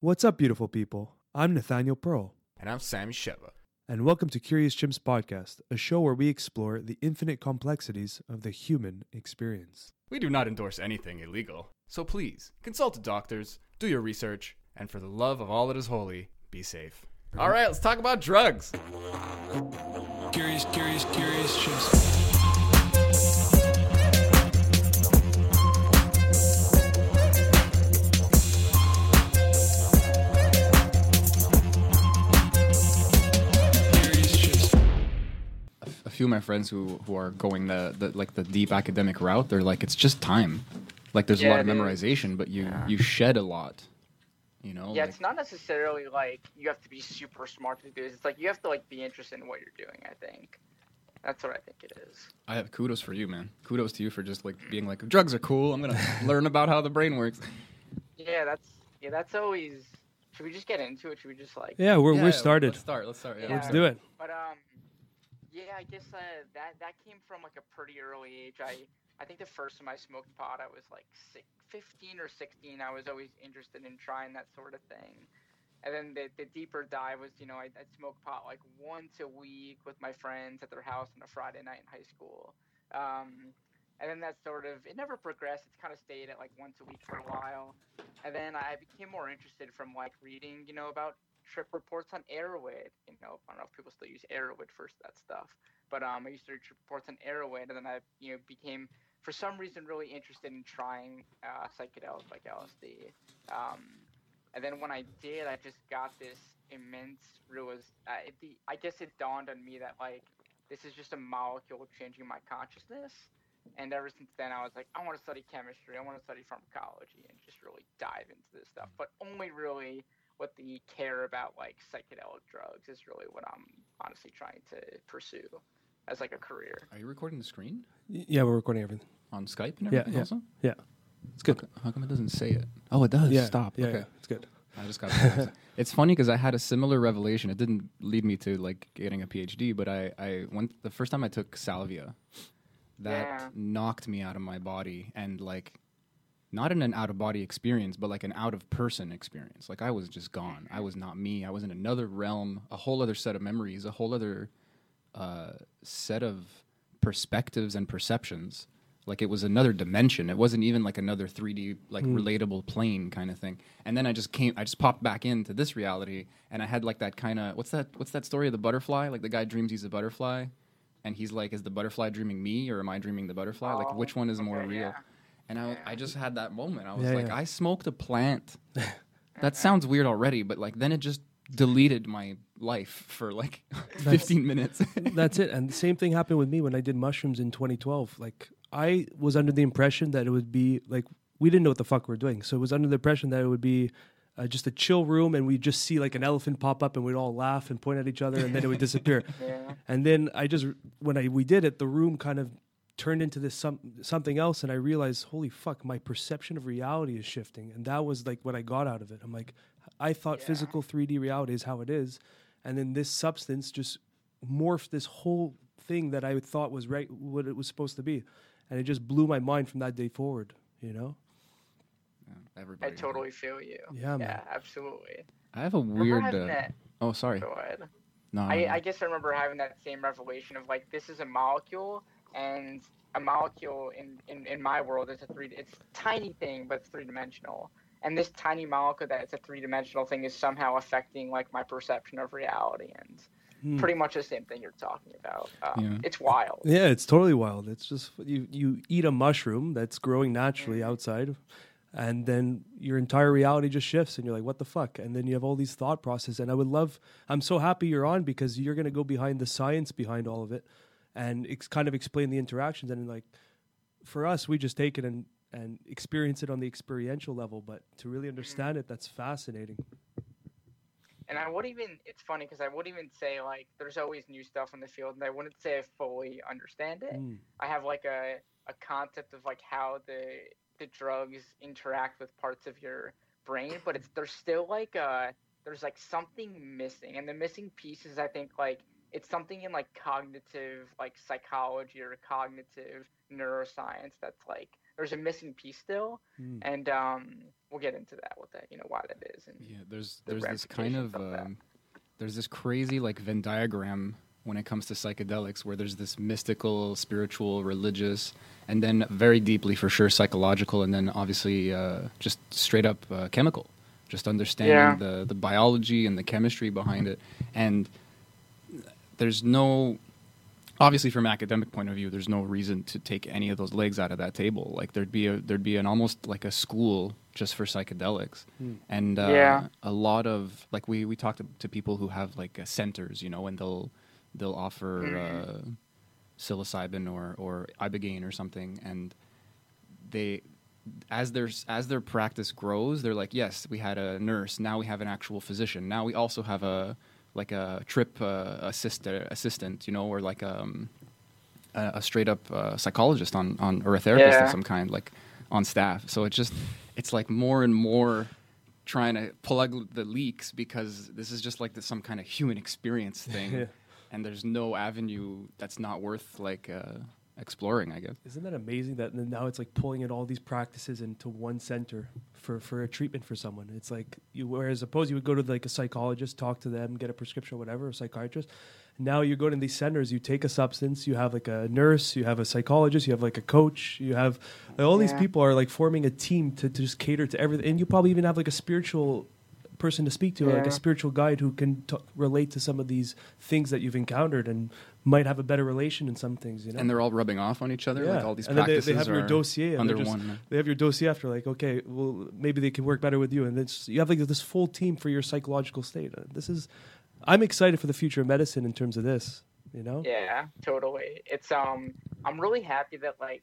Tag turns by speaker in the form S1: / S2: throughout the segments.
S1: What's up, beautiful people? I'm Nathaniel Pearl,
S2: And I'm Sammy Sheva.
S1: and welcome to Curious Chimps Podcast, a show where we explore the infinite complexities of the human experience.
S2: We do not endorse anything illegal, so please consult the doctors, do your research, and for the love of all that is holy, be safe. All right, let's talk about drugs.
S3: Curious, curious, curious chimps.
S2: Few of my friends who, who are going the, the like the deep academic route, they're like, it's just time. Like there's a lot of
S4: it is.
S2: memorization, but you
S4: Yeah.
S2: you shed a lot. You know?
S4: Yeah,
S2: like-
S4: it's not necessarily like you have to be super smart to do this. It's like you have to like be interested in what you're doing. I think that's what I think it is.
S2: I have kudos for you, man. Kudos to you for just like being like, drugs are cool. I'm gonna learn about how the brain works.
S4: Yeah, that's yeah, that's always. Should we just get into it? Should we just like?
S1: Yeah, we're,
S2: Yeah,
S1: we're started.
S2: Let's start. Let's start. Yeah,
S4: Yeah.
S1: Let's do it.
S4: But um, yeah, I guess uh, that that came from like a pretty early age. I I think the first time I smoked pot, I was like six, 15 or 16. I was always interested in trying that sort of thing. And then the, the deeper dive was, you know, I'd, I'd smoke pot like once a week with my friends at their house on a Friday night in high school. Um, and then that sort of, it never progressed. It's kind of stayed at like once a week for a while. And then I became more interested from like reading, you know, about trip reports on Erowid. You know, I don't know if people still use Erowid for that stuff, but um, I used to read trip reports on Erowid, and then I, you know, became for some reason really interested in trying uh, psychedelics like LSD. Um, and then when I did, I just got this immense realiz Uh, I guess it dawned on me that like this is just a molecule changing my consciousness. And ever since then, I was like, I want to study chemistry. I want to study pharmacology and just really dive into this stuff. But only really what the care about like psychedelic drugs is really what I'm honestly trying to pursue as like a career.
S2: Are you recording the screen
S1: Y- Yeah, we're recording everything.
S2: on Skype and
S1: Yeah,
S2: everything?
S1: yeah.
S2: Also,
S1: Yeah, it's good.
S2: How co- How come it doesn't say it? Oh, it does.
S1: Yeah,
S2: Stop.
S1: Yeah,
S2: okay.
S1: yeah, it's good.
S2: I just got. it's funny because I had a similar revelation. It didn't lead me to like getting a PhD, but I I went the first time I took salvia, that
S4: Yeah.
S2: knocked me out of my body and like. Not in an out of body experience, but like an out of person experience. Like I was just gone. I was not me. I was in another realm, a whole other set of memories, a whole other uh, set of perspectives and perceptions. Like it was another dimension. It wasn't even like another 3D, like relatable plane kind of thing. And then I just came, I just popped back into this reality, and I had like that kind of what's that? What's that story of the butterfly? Like the guy dreams he's a butterfly, and he's like, is the butterfly dreaming me, or am I dreaming the butterfly? like
S4: Oh,
S2: which one is more real?
S4: yeah.
S2: And I, I just had that moment. I was
S1: Yeah,
S2: like,
S1: yeah.
S2: I smoked a plant. that sounds weird already, but like then it just deleted my life for like 15 minutes.
S1: That's it. And the same thing happened with me when I did mushrooms in 2012. Like I was under the impression that it would be like we didn't know what the fuck we were doing, so it was under the impression that it would be uh, just a chill room, and we'd just see like an elephant pop up, and we'd all laugh and point at each other, and then it would disappear.
S4: Yeah.
S1: And then I just when I we did it, the room kind of turned into this some something else, and I realized, holy fuck, my perception of reality is shifting, and that was like what I got out of it. I'm like, I thought
S4: Yeah.
S1: physical 3D reality is how it is, and then this substance just morphed this whole thing that I thought was right, what it was supposed to be, and it just blew my mind from that day forward. You know?
S4: I
S2: Everybody.
S4: totally feel you.
S1: Yeah, man.
S4: Yeah, absolutely.
S2: I have a weird. Uh,
S4: that-
S2: oh, sorry.
S4: Go ahead.
S2: No,
S4: I,
S2: no,
S4: I guess I remember having that same revelation of like this is a molecule and a molecule in, in, in my world is a three it's a tiny thing but it's three dimensional and this tiny molecule that's a three dimensional thing is somehow affecting like my perception of reality and
S1: Hmm.
S4: pretty much the same thing you're talking about um,
S2: Yeah.
S4: it's wild
S1: Yeah, it's totally wild. It's just you you eat a mushroom that's growing naturally outside, and then your entire reality just shifts, and you're like, "What the fuck?" And then you have all these thought processes. And I would love. I'm so happy you're on because you're gonna go behind the science behind all of it, and ex- kind of explain the interactions. And like, for us, we just take it and and experience it on the experiential level. But to really understand it, that's fascinating.
S4: and I wouldn't even. It's funny because I wouldn't even say like there's always new stuff in the field, and I wouldn't say I fully understand it.
S1: Mm.
S4: I have like a, a concept of like how the the drugs interact with parts of your brain, but it's there's still like a there's like something missing, and the missing piece is I think like it's something in like cognitive like psychology or cognitive neuroscience that's like there's a missing piece still,
S1: Mm.
S4: and um, we'll get into that with that, you know, why that is. And
S2: Yeah, there's
S4: the
S2: there's this kind of
S4: of
S2: um, there's this crazy like Venn diagram when it comes to psychedelics, where there's this mystical, spiritual, religious, and then very deeply for sure psychological, and then obviously uh, just straight up uh, chemical. Just understanding
S4: Yeah.
S2: the the biology and the chemistry behind it, and there's no obviously from academic point of view there's no reason to take any of those legs out of that table like there'd be a there'd be an almost like a school just for psychedelics
S1: Hmm.
S2: and uh,
S4: Yeah.
S2: a lot of like we we talk to, to people who have like uh, centers you know and they'll they'll offer
S4: Mhm.
S2: uh, psilocybin or or ibogaine or something and they as their as their practice grows they're like yes we had a nurse now we have an actual physician now we also have a like a trip uh, assist, assistant you know or like um, a, a straight up uh, psychologist on on or a therapist
S4: Yeah.
S2: of some kind like on staff so it just it's like more and more trying to plug the leaks because this is just like the, some kind of human experience thing
S1: Yeah.
S2: and there's no avenue that's not worth like uh, exploring i guess
S1: Isn't that amazing that now it's like pulling in all these practices into one center for, for a treatment for someone? It's like you, whereas suppose you would go to like a psychologist, talk to them, get a prescription, or whatever, a psychiatrist. Now you go to these centers, you take a substance, you have like a nurse, you have a psychologist, you have like a coach, you have like, all these people are like forming a team to, to just cater to everything. And you probably even have like a spiritual person to speak to, like a spiritual guide who can t- relate to some of these things that you've encountered and might have a better relation in some things, you know?
S2: and they're all rubbing off on each other like all these
S1: and then they,
S2: practices
S1: they have your
S2: are
S1: dossier
S2: under
S1: they're just-
S2: one
S1: They have your dossier after, like, okay, well, maybe they can work better with you, and it's, you have like this full team for your psychological state. Uh, This is, I'm excited for the future of medicine in terms of this. You know,
S4: Yeah, totally. It's um I'm really happy that like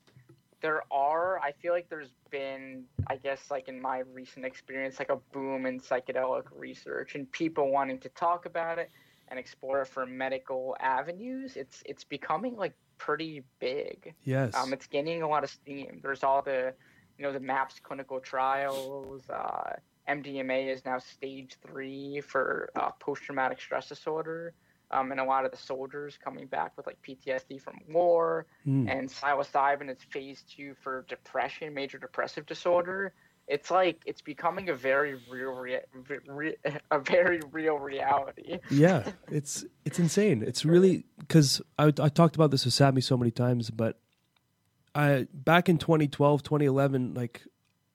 S4: there are I feel like there's been I guess like in my recent experience like a boom in psychedelic research and people wanting to talk about it and explore for medical avenues. It's it's becoming like pretty big.
S1: yes,
S4: Um it's gaining a lot of steam. There's all the you know the MAPS clinical trials, uh MDMA is now stage three for uh, post traumatic stress disorder um, and a lot of the soldiers coming back with like PTSD from war,
S1: Mm.
S4: and psilocybin is phase two for depression, major depressive disorder. It's like it's becoming a very real, rea- re- a very real reality.
S1: yeah, it's it's insane. It's really because I, I talked about this with Sammy so many times, but I back in 2012, 2011, like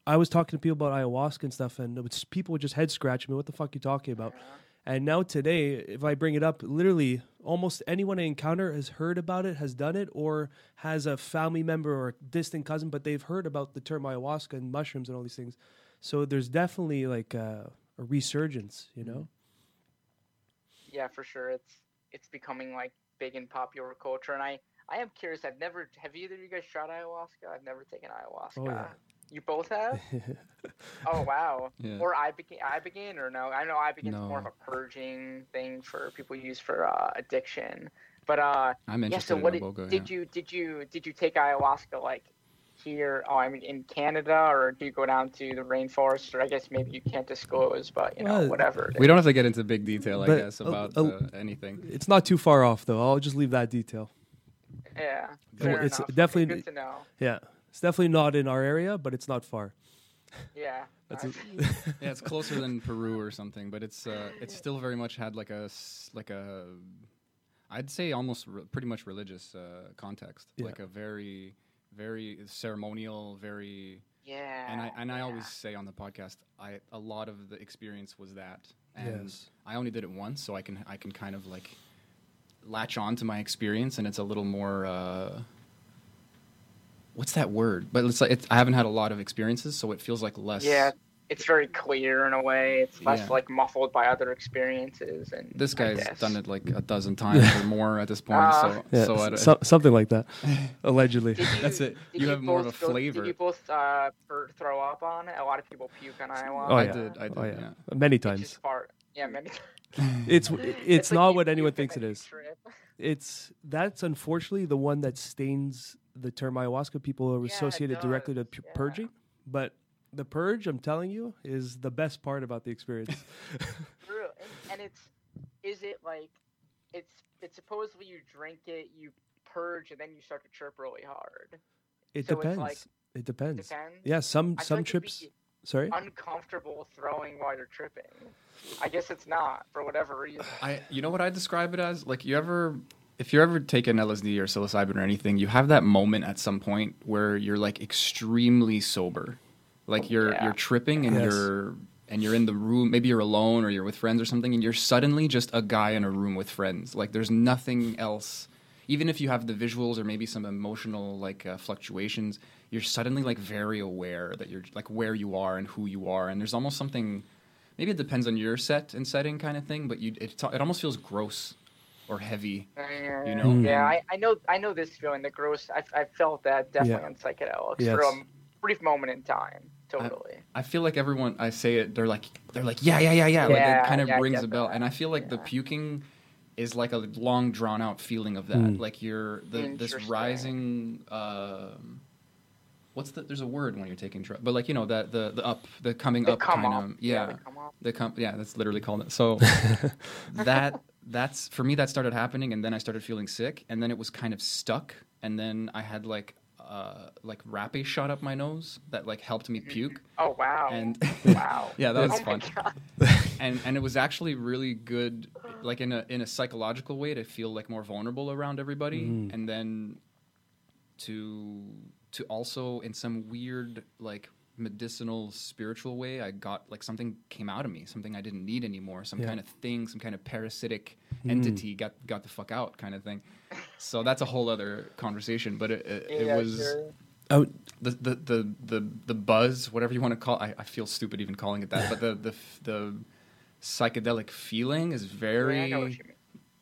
S1: I was talking to people about ayahuasca and stuff, and it was, people would just head scratch me. What the fuck are you talking about? Uh-huh. And now today, if I bring it up, literally almost anyone I encounter has heard about it, has done it, or has a family member or a distant cousin, but they've heard about the term ayahuasca and mushrooms and all these things. So there's definitely like a, a resurgence, you know? Mm-hmm.
S4: Yeah, for sure. It's it's becoming like big in popular culture, and I I am curious. I've never have either of you guys tried ayahuasca? I've never taken ayahuasca.
S1: Oh, yeah.
S4: You both have? oh wow.
S2: Yeah.
S4: Or ibogaine, ibogaine or no? I know ibogaine's more of a purging thing for people use for uh, addiction. But uh,
S2: i'm interested
S4: yeah.
S2: interested
S4: So what
S2: in
S4: did,
S2: Iboga,
S4: did
S2: yeah.
S4: you did you did you take ayahuasca like here? Oh, I mean in Canada, or do you go down to the rainforest? Or I guess maybe you can't disclose, but you know
S1: Well,
S4: whatever.
S2: we don't have to get into big detail i
S1: But
S2: guess about
S1: a-
S2: uh, anything
S1: it's not too far off, though. I'll just leave that detail.
S4: Yeah. Fair
S1: it's
S4: enough. Okay,
S1: definitely-
S4: good to know.
S1: Yeah. It's definitely not in our area, but it's not far.
S4: Yeah.
S1: That's
S4: nice.
S2: yeah, it's closer than Peru or something, but it's uh, it's still very much had like a like a, I'd say almost re- pretty much religious uh, context,
S1: Yeah.
S2: like a very very ceremonial, very.
S4: yeah.
S2: And I and I
S4: yeah.
S2: always say on the podcast, I a lot of the experience was that, and
S1: Yes.
S2: I only did it once, so I can I can kind of like latch on to my experience, and it's a little more. Uh, What's that word? But it's like it's, I haven't had a lot of experiences, so it feels like less.
S4: Yeah, it's very clear in a way. It's less
S2: Yeah.
S4: like muffled by other experiences. And
S2: This guy's done it like a dozen times or more at this point.
S4: Ah.
S2: so,
S1: Yeah,
S2: so I
S1: s- so- something like that, allegedly.
S4: You,
S2: That's it.
S4: did
S2: You have more of a
S4: go-
S2: flavor.
S4: Did you both uh, throw up on it? A lot of people puke on ayahuasca.
S1: Oh,
S2: I did. I did.
S1: Oh
S2: yeah.
S1: yeah, many times.
S4: part. Yeah, many.
S1: It's it's,
S4: like
S1: not
S4: you
S1: what anyone thinks it
S4: then you
S1: is.
S4: trip.
S1: It's that's unfortunately the one that stains the term ayahuasca. People are
S4: Yeah, it
S1: associated directly to
S4: does, yeah.
S1: purging, but the purge, I'm telling you, is the best part about the experience.
S4: True. And, and it's is it like it's it's supposedly you drink it, you purge, and then you start to chirp really hard.
S1: It
S4: So
S1: depends.
S4: like-
S1: it depends.
S4: Depends.
S1: Yeah, some
S4: I
S1: some
S4: like
S1: trips. Sorry.
S4: uncomfortable throwing while you're tripping. I guess it's not for whatever reason.
S2: I you know what I describe it as? Like you ever if you're ever taking LSD or psilocybin or anything, you have that moment at some point where you're like extremely sober. Like you're
S4: Yeah.
S2: you're tripping and
S1: Yes.
S2: you're and you're in the room, maybe you're alone or you're with friends or something and you're suddenly just a guy in a room with friends. Like there's nothing else even if you have the visuals or maybe some emotional like uh, fluctuations, you're suddenly like very aware that you're like where you are and who you are and there's almost something maybe it depends on your set and setting kind of thing, but you it, it almost feels gross or heavy. You know?
S1: Mm.
S4: Yeah, I, I know. I know this feeling. The gross. I I felt that definitely
S1: Yeah.
S4: on psychedelics
S1: Yes.
S4: for a brief moment in time. Totally.
S2: I feel like everyone I say it, they're like they're like yeah yeah yeah yeah, like it kind of
S4: yeah,
S2: rings a bell,
S4: that.
S2: and I feel like the puking is like a long drawn out feeling of that,
S1: Mm.
S2: like you're the this rising. Um, what's the? There's a word when you're taking drugs, but like you know that the the up the coming
S4: They
S2: up
S4: come
S2: kind
S4: up.
S2: of yeah.
S4: they come up.
S2: The com- yeah, that's literally called it. So that that's for me that started happening and then I started feeling sick and then it was kind of stuck and then I had like uh like râpé shot up my nose that like helped me puke
S4: Oh wow.
S2: and
S4: wow.
S2: yeah, that was
S4: oh
S2: fun.
S4: God.
S2: and and it was actually really good like in a in a psychological way to feel like more vulnerable around everybody
S1: Mhm.
S2: and then to to also in some weird like medicinal spiritual way i got like something came out of me something i didn't need anymore some
S1: Yeah.
S2: kind of thing some kind of parasitic
S1: Mm.
S2: entity got got the fuck out kind of thing so that's a whole other conversation but it, it, it
S4: Yeah,
S2: was
S4: sure.
S1: Oh,
S2: the the the the, the buzz, whatever you want to call. I, I feel stupid even calling it that, but the the the psychedelic feeling is
S4: Yeah, I
S2: very.
S4: know what you mean.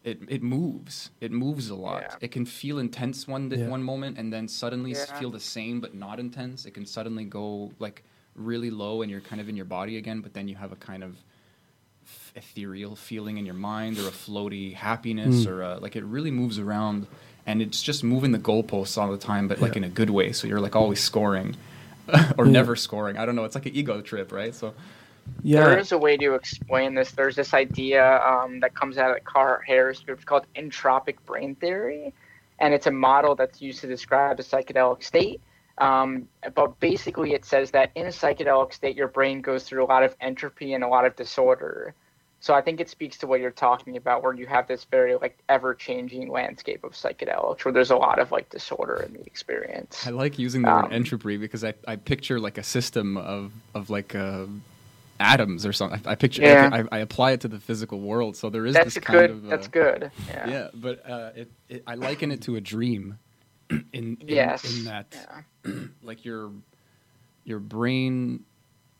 S2: It it moves. It moves a lot.
S4: Yeah.
S2: It can feel intense one
S1: Yeah.
S2: one moment, and then suddenly
S4: Yeah.
S2: feel the same but not intense. It can suddenly go like really low, and you're kind of in your body again. But then you have a kind of f- ethereal feeling in your mind, or a floaty happiness,
S1: Mm.
S2: or a, like it really moves around, and it's just moving the goalposts all the time, but like in a good way. So you're like always scoring. or
S1: Yeah.
S2: never scoring. I don't know. It's like an ego trip, right? So
S1: yeah.
S4: There is a way to explain this. There's this idea um, that comes out of Carhart-Harris group called entropic brain theory, and it's a model that's used to describe a psychedelic state. Um, but basically, it says that in a psychedelic state, your brain goes through a lot of entropy and a lot of disorder. So I think it speaks to what you're talking about, where you have this very like ever-changing landscape of psychedelics, where there's a lot of like disorder in the experience.
S2: I like using the word
S4: Um,
S2: entropy because I, I picture like a system of of like uh, atoms or something. I, I picture
S4: Yeah.
S2: I, I apply it to the physical world, so there is
S4: That's
S2: this kind
S4: good.
S2: of uh,
S4: that's good. Yeah.
S2: yeah. But uh, it, it I liken it to a dream. in, in
S4: Yes.
S2: in that
S4: Yeah.
S2: like your your brain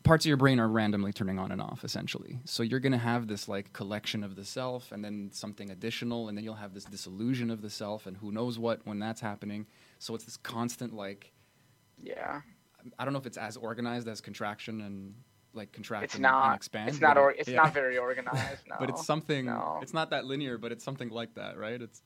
S2: parts of your brain are randomly turning on and off essentially so you're going to have this like collection of the self and then something additional and then you'll have this disillusion of the self and who knows what when that's happening so it's this constant like
S4: Yeah.
S2: i don't know if it's as organized as contraction and like contract
S4: It's
S2: and, and
S4: not.
S2: expand
S4: It's not. Or, it's
S2: yeah.
S4: not very organized. No.
S2: but it's something
S4: No.
S2: it's not that linear but it's something like that right it's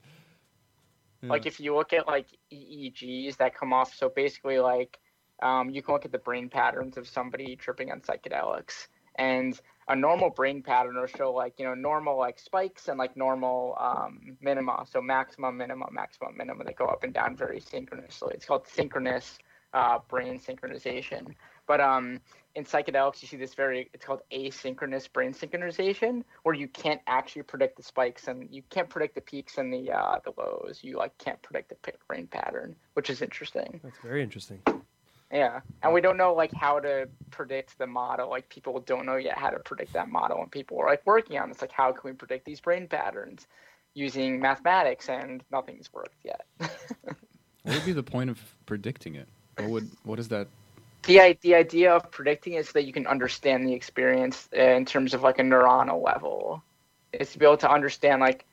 S4: Like if you look at like EEGs that come off, so basically like um, you can look at the brain patterns of somebody tripping on psychedelics, and a normal brain pattern will show like you know normal like spikes and like normal um, minima, so maximum, minimum, maximum, minimum. They go up and down very synchronously. It's called synchronous uh, brain synchronization. But um, in psychedelics, you see this very, it's called asynchronous brain synchronization, where you can't actually predict the spikes and you can't predict the peaks and the uh, the lows. You like can't predict the pa- brain pattern, which is interesting.
S1: That's very interesting.
S4: Yeah, and we don't know like how to predict the model. Like people don't know yet how to predict that model, and people are like working on this. Like how can we predict these brain patterns using mathematics? And nothing's worked yet.
S2: what would be the point of predicting it what would what is that
S4: the the idea of predicting is that you can understand the experience in terms of like a neuronal level. Is to be able to understand like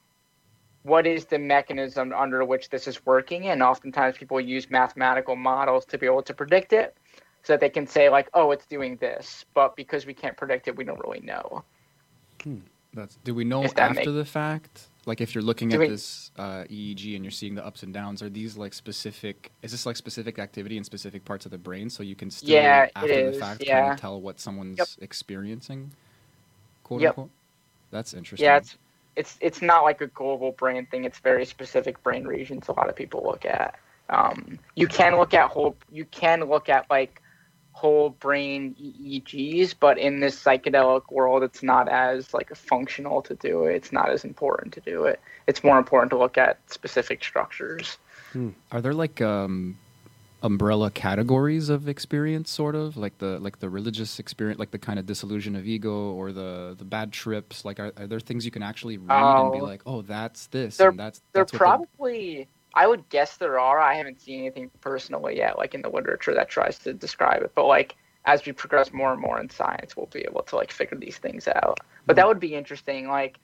S4: what is the mechanism under which this is working, and oftentimes people use mathematical models to be able to predict it, so that they can say like, oh, it's doing this, but because we can't predict it, we don't really know. Hmm.
S2: That's. Do we know after
S4: make-
S2: the fact? Like, if you're looking at
S4: we-
S2: this uh, EEG and you're seeing the ups and downs, are these like specific? Is this like specific activity in specific parts of the brain, so you can still
S4: Yeah, it
S2: after the fact kind
S4: yeah.
S2: of tell what someone's
S4: Yep.
S2: experiencing? Quote
S4: Yep.
S2: unquote. That's interesting.
S4: Yeah, it's it's it's not like a global brain thing. It's very specific brain regions. A lot of people look at. Um, you can look at whole. You can look at like whole brain EEGs, but in this psychedelic world, it's not as like functional to do it. It's not as important to do it. It's more important to look at specific structures.
S2: Are there like um, umbrella categories of experience, sort of like the like the religious experience, like the kind of disillusion of ego, or the the bad trips? Like, are, are there things you can actually read and be
S4: Oh.
S2: like, oh, that's this, and that's
S4: There
S2: that's
S4: probably, I would guess there are. I haven't seen anything personally yet, like in the literature that tries to describe it. But like as we progress more and more in science, we'll be able to like figure these things out. But that would be interesting. Like,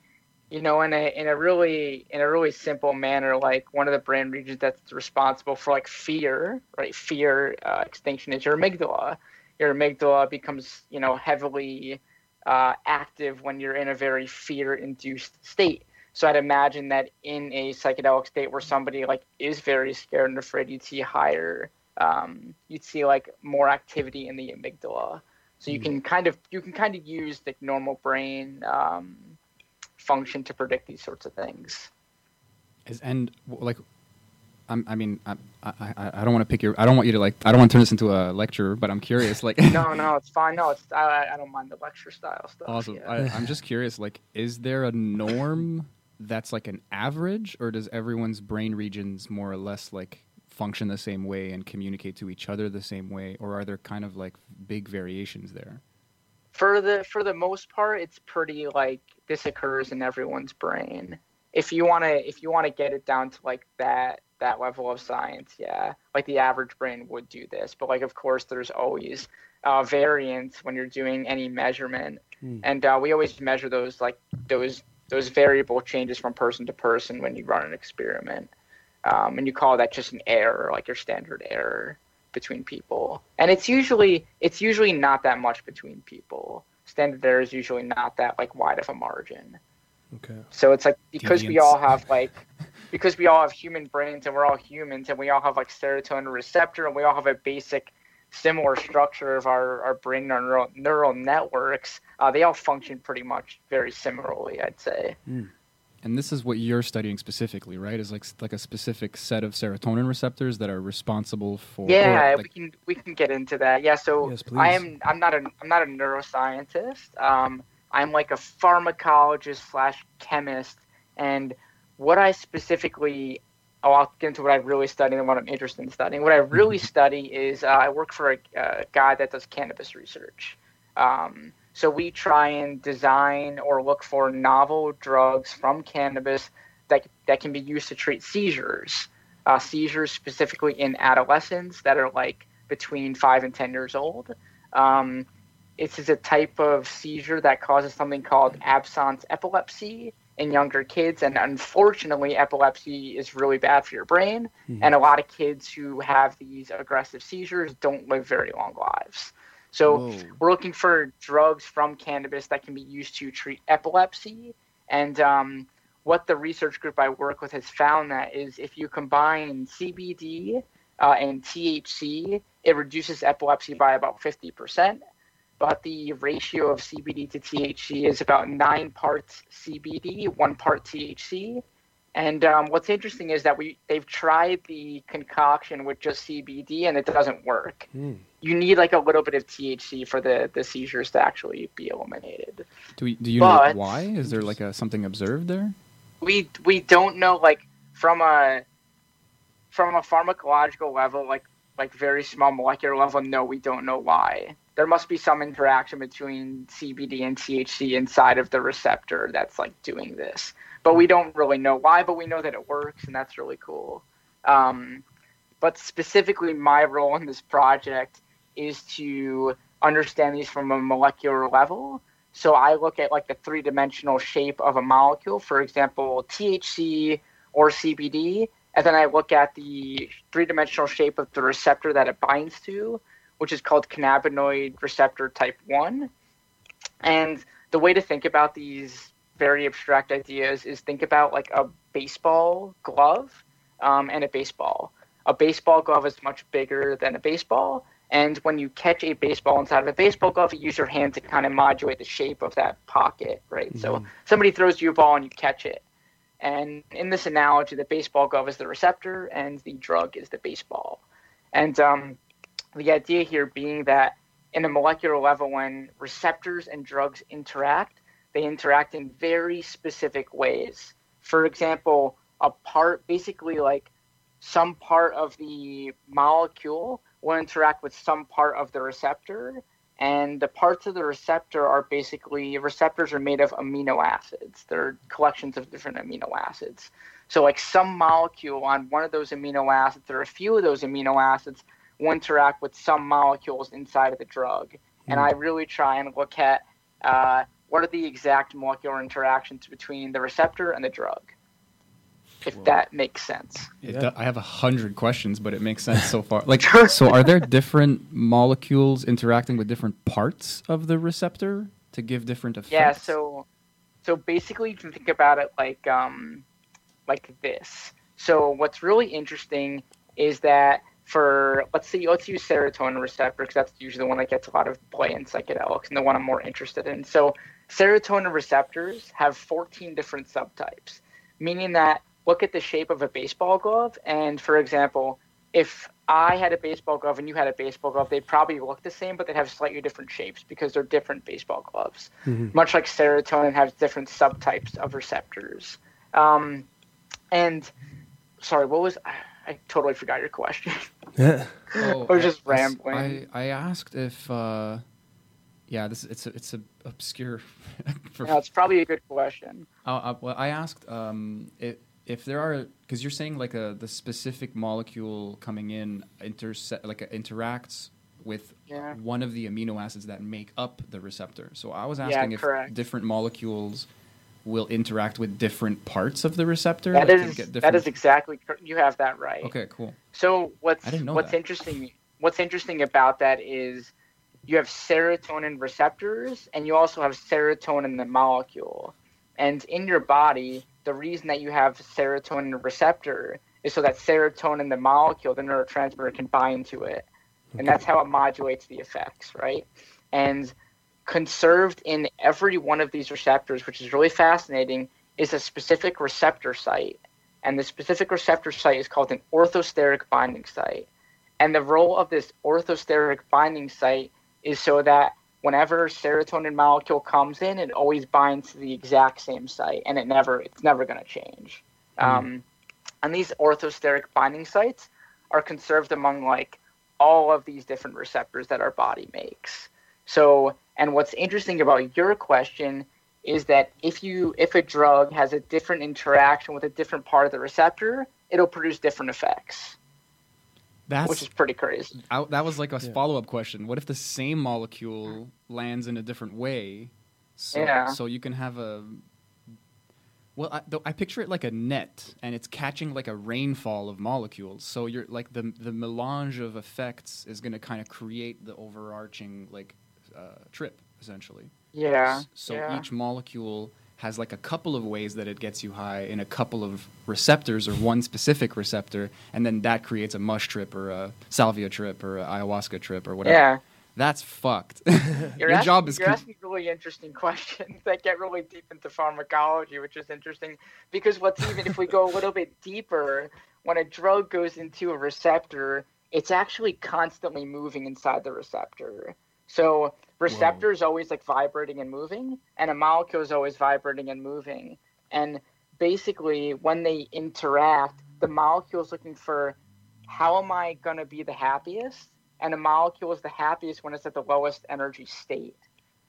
S4: you know, in a in a really in a really simple manner, like one of the brain regions that's responsible for like fear, right? Fear uh, extinction is your amygdala. Your amygdala becomes, you know, heavily uh, active when you're in a very fear-induced state. So I'd imagine that in a psychedelic state where somebody like is very scared and afraid, you'd see higher, um, you'd see like more activity in the amygdala. So you can kind of you can kind of use the normal brain um, function to predict these sorts of things.
S2: Is and like, I'm, I mean, I, I, I I don't want to pick your. I don't want you to like. I don't want to turn this into a lecture, but I'm curious. Like,
S4: No, no, it's fine. No, it's I, I don't mind the lecture style stuff.
S2: awesome.
S4: yeah.
S2: I, I'm just curious. Like, is there a norm that's like an average, or does everyone's brain regions more or less like function the same way and communicate to each other the same way, or are there kind of like big variations there?
S4: for the for the most part it's pretty like this occurs in everyone's brain if you want to if you want to get it down to like that that level of science yeah like the average brain would do this but like of course there's always uh, variance when you're doing any measurement
S1: Hmm.
S4: and uh, we always measure those like those those variable changes from person to person when you run an experiment. Um, and you call that just an error like your standard error between people. And it's usually it's usually not that much between people. Standard error is usually not that like wide of a margin.
S1: Okay.
S4: so it's like because we all have like because we all have human brains and we're all humans and we all have like serotonin receptor and we all have a basic similar structure of our, our brain our neural, neural networks uh, they all function pretty much very similarly i'd say
S2: And this is what you're studying specifically, right? Is like like a specific set of serotonin receptors that are responsible for. or,
S4: Yeah,
S2: like-
S4: we can we can get into that. Yeah, so
S1: Yes,
S4: I am I'm not a I'm not a neuroscientist. Um, I'm like a pharmacologist slash chemist, and what I specifically I'll get into what I really study and what I'm interested in studying. What I really study is uh, I work for a, a guy that does cannabis research. Um, so we try and design or look for novel drugs from cannabis that that can be used to treat seizures uh, seizures specifically in adolescents that are like between five and ten years old. Um, this is a type of seizure that causes something called absence epilepsy in younger kids, and unfortunately, epilepsy is really bad for your brain. And a lot of kids who have these aggressive seizures don't live very long lives. So
S2: Whoa.
S4: we're looking for drugs from cannabis that can be used to treat epilepsy. And um, what the research group I work with has found that is if you combine CBD uh, and THC, it reduces epilepsy by about 50%. But the ratio of CBD to THC is about nine parts CBD, one part THC. And um, what's interesting is that we they've tried the concoction with just CBD and it doesn't work.
S1: Hmm.
S4: You need like a little bit of THC for the, the seizures to actually be eliminated.
S2: Do, we, do you
S4: But-
S2: know why? Is there like a something observed there?
S4: we we don't know like from a from a pharmacological level like like very small molecular level no we don't know why there must be some interaction between cbd and thc inside of the receptor that's like doing this. But we don't really know why but we know that it works and that's really cool. Um, but specifically my role in this project is to understand these from a molecular level. So I look at like the three dimensional shape of a molecule, for example, THC or CBD, and then I look at the three dimensional shape of the receptor that it binds to, which is called cannabinoid receptor type 1. And the way to think about these very abstract ideas is think about like a baseball glove um, and a baseball. A baseball glove is much bigger than a baseball, and when you catch a baseball inside of a baseball glove, you use your hand to kind of modulate the shape of that pocket, right? So somebody throws you a ball and you catch it. And in this analogy, the baseball glove is the receptor and the drug is the baseball. And um, the idea here being that in a molecular level, when receptors and drugs interact, they interact in very specific ways. For example, a part, basically like some part of the molecule will interact with some part of the receptor. And the parts of the receptor are basically receptors are made of amino acids. They're collections of different amino acids. So, like some molecule on one of those amino acids, or a few of those amino acids, will interact with some molecules inside of the drug. And I really try and look at uh, what are the exact molecular interactions between the receptor and the drug, if that makes sense.
S1: Yeah.
S2: do- I have a hundred questions, but it makes sense so far. Like, so are there different molecules interacting with different parts of the receptor to give different effects?
S4: Yeah, so so basically you can think about it like um like this. So what's really interesting is that for let's see let's use serotonin receptor because that's usually the one that gets a lot of play in psychedelics and the one I'm more interested in. So serotonin receptors have 14 different subtypes, meaning that look at the shape of a baseball glove and for example, if I had a baseball glove and you had a baseball glove, they'd probably look the same, but they'd have slightly different shapes because they're different baseball gloves. Much like serotonin has different subtypes of receptors. Um, and sorry, what was I, I totally forgot your question.
S1: Yeah.
S2: Oh,
S4: I was just
S2: s-
S4: rambling.
S2: I, I asked if, uh, yeah, this it's a, it's a obscure. for,
S4: no, it's probably a good question.
S2: Uh, uh, well, I asked um, if if there are because you're saying like a the specific molecule coming in interse- like uh, interacts with
S4: Yeah.
S2: one of the amino acids that make up the receptor. So I was
S4: Yeah,
S2: asking if different molecules will interact with different parts of the receptor.
S4: That
S2: like,
S4: is
S2: different-
S4: is exactly you have that right.
S2: okay. Cool.
S4: So what's
S2: I didn't know
S4: what's
S2: that.
S4: interesting what's interesting about that is you have serotonin receptors and you also have serotonin the molecule. And in your body, the reason that you have serotonin receptor is so that serotonin the molecule, the neurotransmitter, can bind to it. And that's how it modulates the effects, right? And conserved in every one of these receptors, which is really fascinating, is a specific receptor site and the specific receptor site is called an orthosteric binding site. And the role of this orthosteric binding site is so that whenever serotonin molecule comes in, it always binds to the exact same site, and it never it's never going to change. Um, and these orthosteric binding sites are conserved among like all of these different receptors that our body makes. So, and what's interesting about your question is that if you if a drug has a different interaction with a different part of the receptor, it'll produce different effects,
S2: That's
S4: which is pretty crazy.
S2: I, that was like a
S1: Yeah.
S2: follow up question. What if the same molecule lands in a different way? So,
S4: Yeah.
S2: so you can have a. Well, I, though I picture it like a net, and it's catching like a rainfall of molecules. So you're like the the melange of effects is going to kind of create the overarching like uh, trip essentially.
S4: Yeah.
S2: So
S4: yeah.
S2: each molecule has like a couple of ways that it gets you high in a couple of receptors or one specific receptor, and then that creates a mush trip or a salvia trip or a ayahuasca trip or whatever.
S4: yeah.
S2: That's fucked.
S4: You're
S2: Your
S4: asking,
S2: job is
S4: you're
S2: com-
S4: asking really interesting questions that get really deep into pharmacology, which is interesting because what's even if we go a little bit deeper, when a drug goes into a receptor, it's actually constantly moving inside the receptor. So receptor is always like vibrating and moving, and a molecule is always vibrating and moving. And basically, when they interact, the molecule is looking for how am I going to be the happiest? And a molecule is the happiest when it's at the lowest energy state.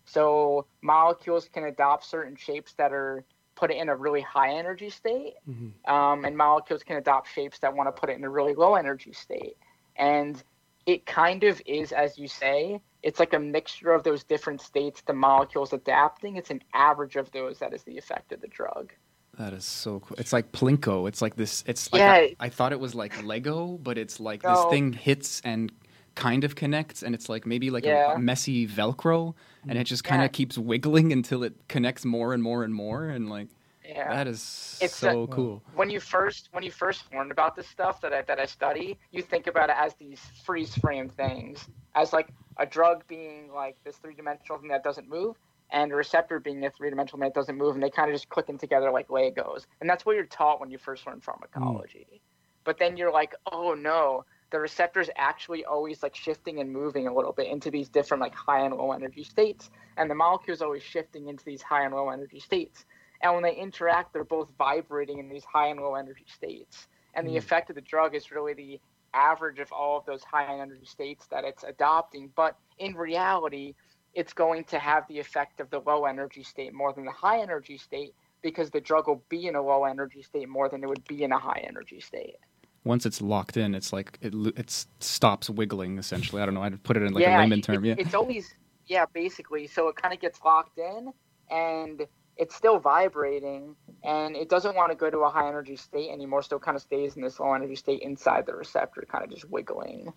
S4: So molecules can adopt certain shapes that are put it in a really high energy state,
S1: Mhm.
S4: um, and molecules can adopt shapes that want to put it in a really low energy state. And it kind of is, as you say, it's like a mixture of those different states the molecules adapting. It's an average of those that is the effect of the drug.
S2: that is so cool. It's like Plinko. It's like this. It's like
S4: Yeah.
S2: a- I thought it was like Lego, but it's like this thing hits and kind of connects, and it's like maybe like a,
S4: Yeah.
S2: a messy Velcro, and it just kind
S4: Yeah.
S2: of keeps wiggling until it connects more and more and more, and like
S4: Yeah.
S2: that is
S4: It's
S2: so
S4: a-
S2: cool.
S4: when you first when you first learn about this stuff that I, that I study, you think about it as these freeze frame things, as like a drug being like this three dimensional thing that doesn't move. and a receptor being a three-dimensional thing that doesn't move, and they kind of just clicking together like Legos. And that's what you're taught when you first learn pharmacology. But then you're like, oh no, the receptor is actually always like shifting and moving a little bit into these different like high and low energy states, and the molecule is always shifting into these high and low energy states. And when they interact, they're both vibrating in these high and low energy states. And the
S1: Mm.
S4: effect of the drug is really the average of all of those high energy states that it's adopting. But in reality, it's going to have the effect of the low energy state more than the high energy state because the drug will be in a low energy state more than it would be in a high energy state.
S2: Once it's locked in, it's like it it stops wiggling. Essentially, I don't know. I'd put it in like
S4: yeah,
S2: a layman
S4: it-
S2: term. Yeah.
S4: It's always yeah, basically. So it kind of gets locked in and it's still vibrating and it doesn't want to go to a high energy state anymore, so it kind of stays in this low energy state inside the receptor, kind of just wiggling.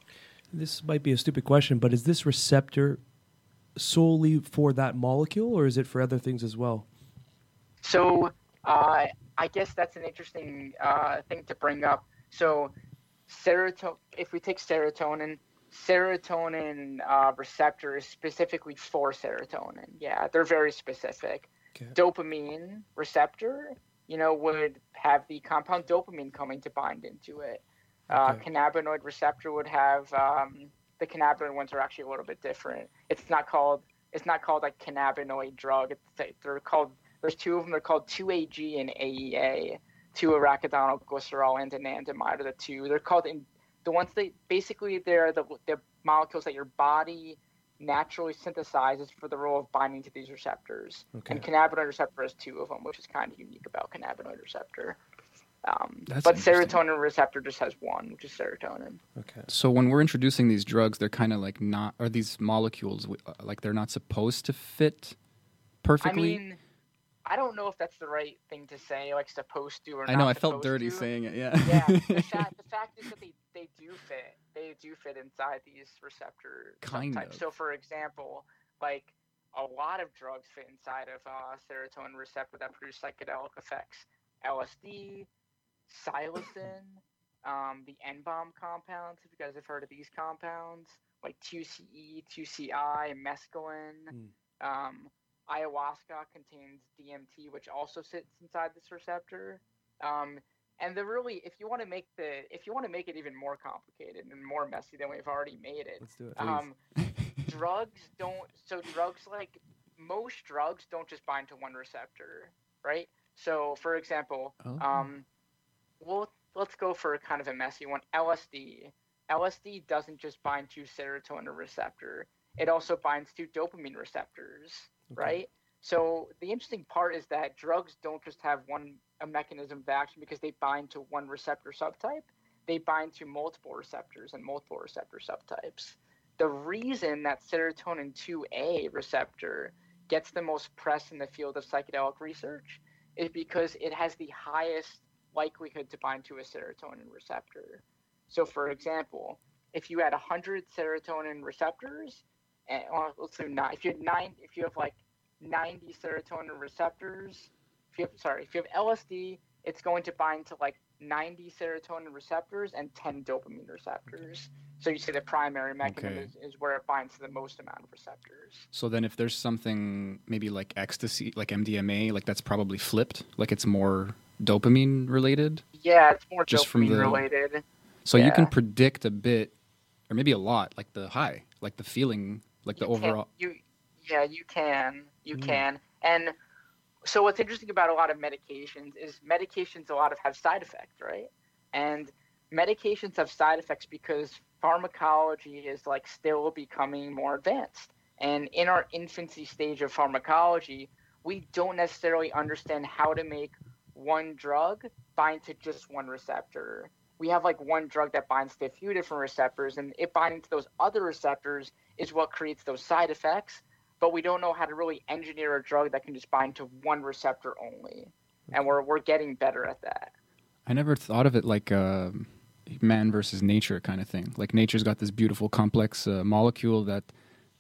S1: This might be a stupid question, but is this receptor solely for that molecule, or is it for other things as well?
S4: So uh, I guess that's an interesting uh, thing to bring up. So serotonin, if we take serotonin, serotonin uh, receptor is specifically for serotonin. Yeah, they're very specific.
S1: Okay.
S4: Dopamine receptor, you know, would have the compound dopamine coming to bind into it. Uh,
S1: Okay.
S4: Cannabinoid receptor would have um, the cannabinoid ones are actually a little bit different. It's not called it's not called like cannabinoid drug. It's, they're called there's two of them. They're called 2AG and AEA, 2 arachidonyl glycerol and anandamide are the two. They're called in the ones that basically they're the the molecules that your body naturally synthesizes for the role of binding to these receptors.
S1: Okay.
S4: And cannabinoid receptor has two of them, which is kind of unique about cannabinoid receptor. Um,
S2: That's
S4: but serotonin receptor just has one, which is serotonin.
S1: Okay.
S2: So when we're introducing these drugs, they're kind of like not, are these molecules, uh, like they're not supposed to fit perfectly.
S4: I mean, I don't know if that's the right thing to say, like supposed to or
S2: I know
S4: not
S2: I felt dirty
S4: to.
S2: saying it. Yeah.
S4: yeah, the fact, the fact is that they, they do fit. They do fit inside these receptor
S2: Kind
S4: subtypes.
S2: of.
S4: So, for example, like a lot of drugs fit inside of uh, serotonin receptor that produce psychedelic effects. LSD, psilocin, um, the N-bomb compounds. If you guys have heard of these compounds, like 2CE, 2CI, mescaline.
S1: Hmm.
S4: Um, ayahuasca contains DMT, which also sits inside this receptor. Um, and the really, if you want to make the, if you want to make it even more complicated and more messy than we've already made it,
S1: Let's do it.
S4: um, drugs don't. So drugs like most drugs don't just bind to one receptor, right? So, for example,
S2: Oh.
S4: um, well, let's go for kind of a messy one. LSD. LSD doesn't just bind to serotonin receptor. It also binds to dopamine receptors,
S1: Okay.
S4: right? So the interesting part is that drugs don't just have one a mechanism of action because they bind to one receptor subtype. They bind to multiple receptors and multiple receptor subtypes. The reason that serotonin 2A receptor gets the most press in the field of psychedelic research is because it has the highest likelihood to bind to a serotonin receptor. So, for example, if you had 100 serotonin receptors, and well, let's do nine. If you had nine, if you have like 90 serotonin receptors, if you have sorry, if you have LSD, it's going to bind to like 90 serotonin receptors and 10 dopamine receptors. So you see the primary mechanism
S2: Okay.
S4: is, is where it binds to the most amount of receptors.
S2: So then, if there's something maybe like ecstasy, like MDMA, like that's probably flipped. Like it's more dopamine related.
S4: Yeah, it's more
S2: Just from
S4: dopamine
S2: the-
S4: related.
S2: So you can predict a bit, or maybe a lot, like the high, like the feeling, like the
S4: You can-
S2: overall.
S4: you yeah you can you
S2: Mm.
S4: can and so what's interesting about a lot of medications is medications a lot of have side effects right? And medications have side effects because pharmacology is like still becoming more advanced. And in our infancy stage of pharmacology we don't necessarily understand how to make one drug bind to just one receptor. We have like one drug that binds to a few different receptors and it binding to those other receptors is what creates those side effects but we don't know how to really engineer a drug that can just bind to one receptor only and we're, we're getting better at that
S2: I never thought of it like a man versus nature kind of thing. Like nature's got this beautiful complex uh, molecule that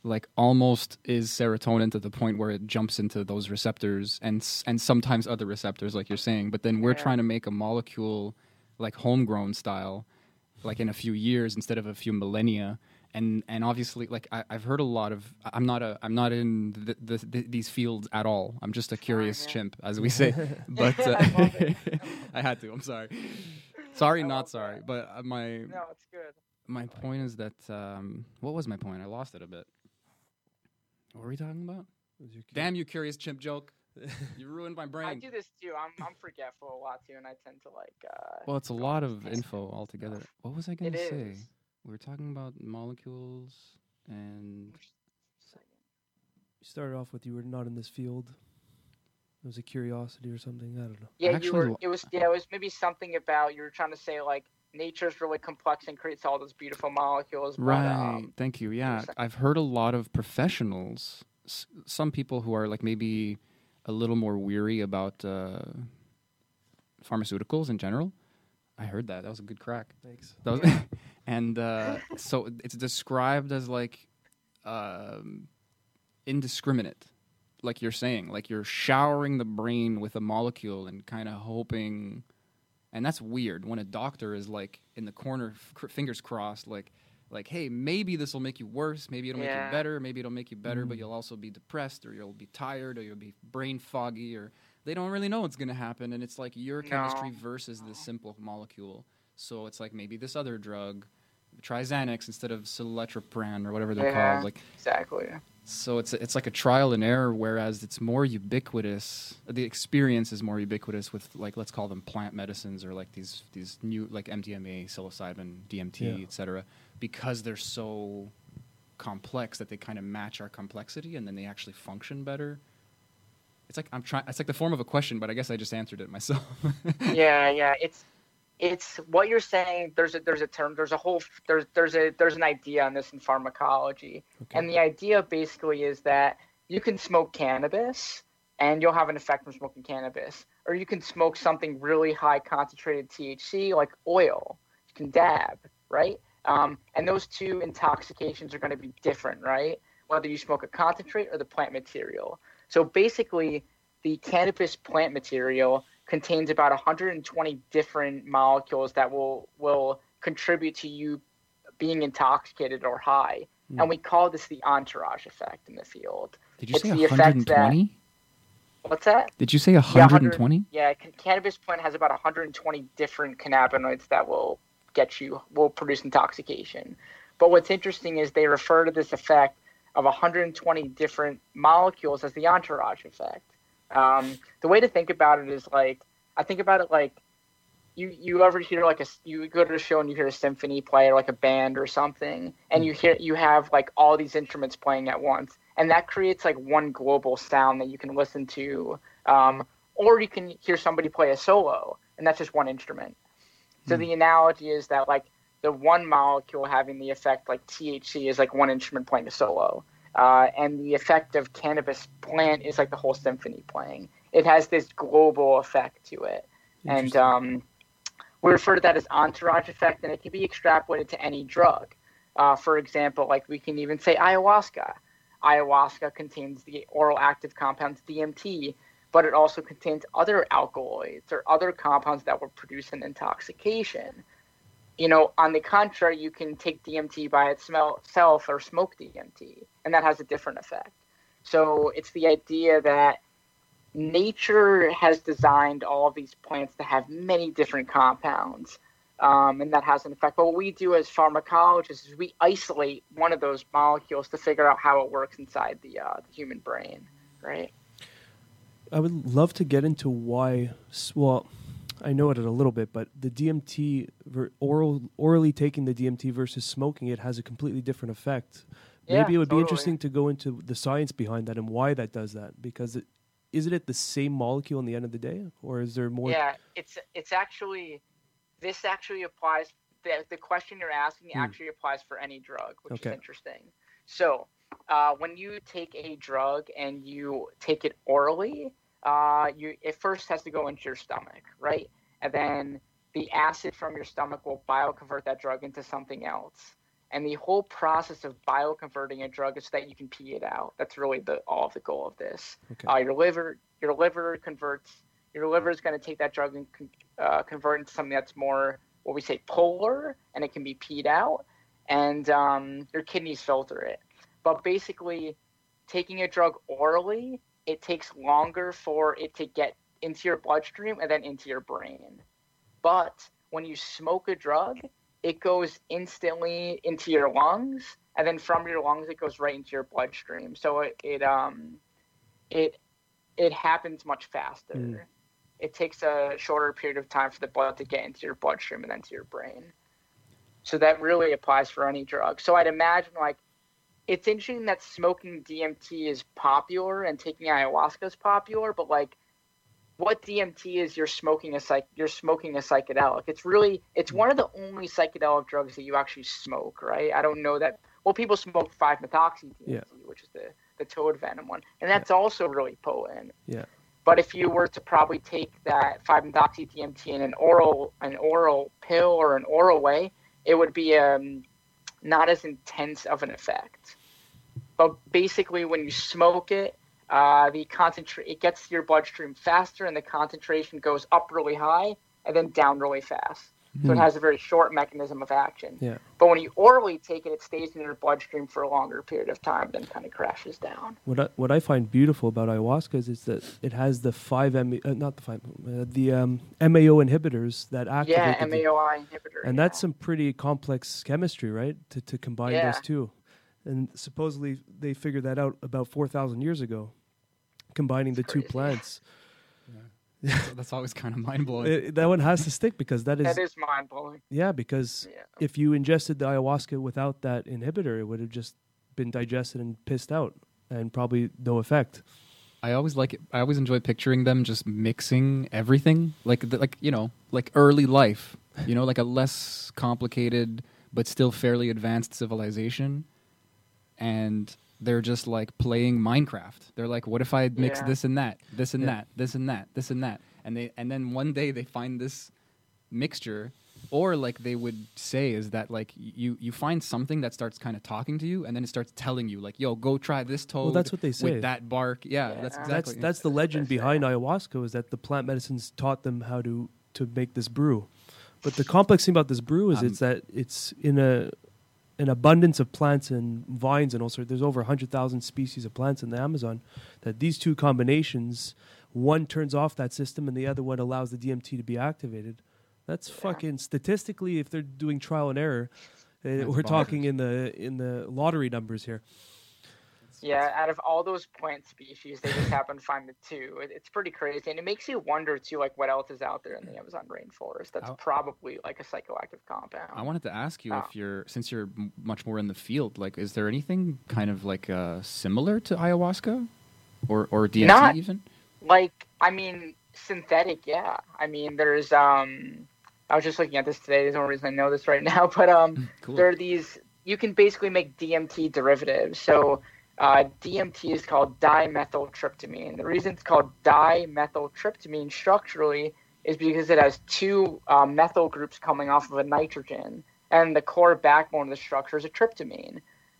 S2: like almost is serotonin to the point where it jumps into those receptors and and sometimes other receptors like you're saying. But then we're
S4: Yeah.
S2: trying to make a molecule like homegrown style like in a few years instead of a few millennia and and obviously like I, I've heard a lot of I'm not a I'm not in the, the, the, these fields at all. I'm just a curious
S4: yeah.
S2: chimp, as we say. But uh,
S4: I.
S2: I had to. I'm sorry. Sorry,
S4: I
S2: not sorry.
S4: that.
S2: But uh, my
S4: No, it's good.
S2: my point is that um, what was my point? I lost it a bit. What were we talking about?
S1: Was your
S2: Damn you, curious chimp joke! You ruined my brain.
S4: I do this too. I'm I'm forgetful a lot too, and I tend to like. Uh,
S2: Well, it's a lot of info altogether.
S4: stuff.
S2: What was I going
S4: It
S2: to say?
S4: is.
S2: We were talking about molecules and
S1: You started off with you were not in this field. It was a curiosity or something. I don't know.
S4: Yeah, you were. It was. Yeah, it was maybe something about you were trying to say like nature's really complex and creates all those beautiful molecules. But,
S2: right.
S4: um,
S2: Thank you. Yeah. I've heard a lot of professionals, s- some people who are like maybe a little more weary about uh, pharmaceuticals in general. I heard that. That was a good crack.
S1: Thanks.
S2: That was, and uh, so it's described as like um, indiscriminate, like you're saying, like you're showering the brain with a molecule and kind of hoping, and that's weird when a doctor is like in the corner, f- fingers crossed, like. Like, hey, maybe this will make you worse. Maybe it'll make you better. Maybe it'll make you better, but
S1: Mm.
S2: you'll also be depressed, or you'll be tired, or you'll be brain foggy, or they don't really know what's going to happen. And it's like your
S4: No.
S2: chemistry versus this simple molecule. So it's like maybe this other drug, try Xanax instead of citalopram or whatever they're
S4: Yeah.
S2: called. Like
S4: exactly.
S2: so, it's it's like a trial and error. Whereas it's more ubiquitous. The experience is more ubiquitous with like let's call them plant medicines or like these these new like MDMA, psilocybin, DMT,
S1: Yeah.
S2: etc. Because they're so complex that they kind of match our complexity and then they actually function better. It's like I'm trying. It's like the form of a question, but I guess I just answered it myself.
S4: yeah, yeah. It's it's what you're saying. There's a there's a term. There's a whole there's there's a there's an idea on this in pharmacology,
S1: Okay.
S4: and the idea basically is that you can smoke cannabis and you'll have an effect from smoking cannabis, or you can smoke something really high concentrated THC like oil. You can dab, right? Um, and those two intoxications are going to be different, right? Whether you smoke a concentrate or the plant material. So basically, the cannabis plant material contains about 120 different molecules that will will contribute to you being intoxicated or high.
S1: Hmm.
S4: And we call this the entourage effect in the field.
S2: Did you
S4: It's
S2: say
S4: the effect
S2: 120?
S4: What's that?
S2: Did you say
S4: Yeah,
S2: 120?
S4: Yeah, cannabis plant has about 120 different cannabinoids that will get you will produce intoxication. But what's interesting is they refer to this effect of 120 different molecules as the entourage effect. Um, the way to think about it is like I think about it like you you ever hear like a you go to a show and you hear a symphony play or like a band or something and you hear you have like all these instruments playing at once and that creates like one global sound that you can listen to um, or you can hear somebody play a solo and that's just one instrument. So the analogy is that like the one molecule having the effect like thc is like one instrument playing a solo uh, and the effect of cannabis plant is like the whole symphony playing. It has this global effect to it. And um, we refer to that as entourage effect and it can be extrapolated to any drug. Uh, for example like we can even say ayahuasca. Ayahuasca contains the oral active compounds DMT, but it also contains other alkaloids or other compounds that will produce an intoxication. You know, on the contrary, you can take DMT by itself or smoke DMT, and that has a different effect. So it's the idea that nature has designed all these plants to have many different compounds, um, and that has an effect. But what we do as pharmacologists is we isolate one of those molecules to figure out how it works inside the, uh, the human brain, right?
S1: I would love to get into why. Well, I know it a little bit, but the DMT, ver- oral, orally taking the DMT versus smoking it has a completely different effect.
S4: Yeah,
S1: Maybe it would be interesting to go into the science behind that and why that does that. Because it, isn't it the same molecule in the end of the day, or is there more?
S4: Yeah, it's it's actually this actually applies. The, the question you're asking
S1: Hmm.
S4: actually applies for any drug, which
S1: Okay.
S4: is interesting. So, uh, when you take a drug and you take it orally, uh, you it first has to go into your stomach, right? And then the acid from your stomach will bioconvert that drug into something else. And the whole process of bioconverting a drug is so that you can pee it out. That's really the all of the goal of this.
S1: Okay.
S4: Uh, your liver, your liver converts. Your liver is going to take that drug and uh, convert into something that's more what we say polar, and it can be peed out. and um, your kidneys filter it. But basically, taking a drug orally, it takes longer for it to get into your bloodstream and then into your brain. But when you smoke a drug, it goes instantly into your lungs, and then from your lungs, it goes right into your bloodstream. So it, it um, it it happens much faster.
S1: Mm.
S4: It takes a shorter period of time for the blood to get into your bloodstream and then to your brain. So that really applies for any drug. So I'd imagine like it's interesting that smoking DMT is popular and taking ayahuasca is popular, but like what DMT is you're smoking a psych you're smoking a psychedelic. It's really it's one of the only psychedelic drugs that you actually smoke, right? I don't know that well people smoke five methoxy DMT,
S1: Yeah.
S4: which is the the toad venom one. And that's also really potent.
S1: Yeah.
S4: But if you were to probably take that 5-methoxy DMT in an oral an oral pill or an oral way, it would be um, not as intense of an effect. But basically, when you smoke it, uh, the concentrate it gets to your bloodstream faster, and the concentration goes up really high and then down really fast. So it
S1: Hmm.
S4: has a very short mechanism of action.
S1: Yeah.
S4: But when you orally take it, it stays in your bloodstream for a longer period of time, then kind of crashes down.
S1: What I, what I find beautiful about ayahuasca is, is that it has the five M uh, not the five uh, the um, MAO inhibitors that activate
S4: Yeah,
S1: the-
S4: MAOI inhibitor.
S1: and
S4: yeah.
S1: that's some pretty complex chemistry, right? To to combine
S4: Yeah.
S1: those two, and supposedly they figured that out about four thousand years ago, combining the two plants.
S2: So that's always kind of mind blowing.
S1: It- that one has to stick because that is,
S4: that is mind blowing.
S1: yeah because
S4: Yeah.
S1: if you ingested the ayahuasca without that inhibitor, it would have just been digested and pissed out, and probably no effect.
S2: I always like it. I always enjoy picturing them just mixing everything, like the, like you know, like early life. You know, like a less complicated but still fairly advanced civilization, and they're just like playing Minecraft. They're like, what if I mix
S4: Yeah.
S2: this and that, this and
S1: Yeah.
S2: that, this and that, this and that, and they and then one day they find this mixture. Or like they would say is that like you you find something that starts kind of talking to you and then it starts telling you like yo go try this toad
S1: that's what they say.
S2: with that bark yeah,
S4: Yeah.
S2: that's
S4: That's-
S2: exactly
S1: That's that's the legend behind ayahuasca is that the plant medicines taught them how to to make this brew. But the complex thing about this brew is
S2: Um,
S1: it's that it's in a an abundance of plants and vines and also there's over 100,000 species of plants in the Amazon that these two combinations one turns off that system and the other one allows the DMT to be activated. That's fucking statistically if they're doing trial and error uh, we're talking in the in the lottery numbers here.
S4: Yeah, out of all those plant species, they just happen to find the two. It, it's pretty crazy, and it makes you wonder too, like what else is out there in the Amazon rainforest that's
S2: How-
S4: probably like a psychoactive compound.
S2: I wanted to ask you
S4: Oh.
S2: if you're since you're m- much more in the field, like, is there anything kind of like uh, similar to ayahuasca, or or DMT
S4: Not-
S2: even?
S4: like I mean, synthetic, yeah. I mean, there's um, I was just looking at this today. There's no reason I know this right now, but um,
S2: Cool.
S4: there are these. You can basically make DMT derivatives. So uh, DMT is called dimethyltryptamine. The reason it's called dimethyltryptamine structurally is because it has two uh, methyl groups coming off of a nitrogen, and the core backbone of the structure is a tryptamine.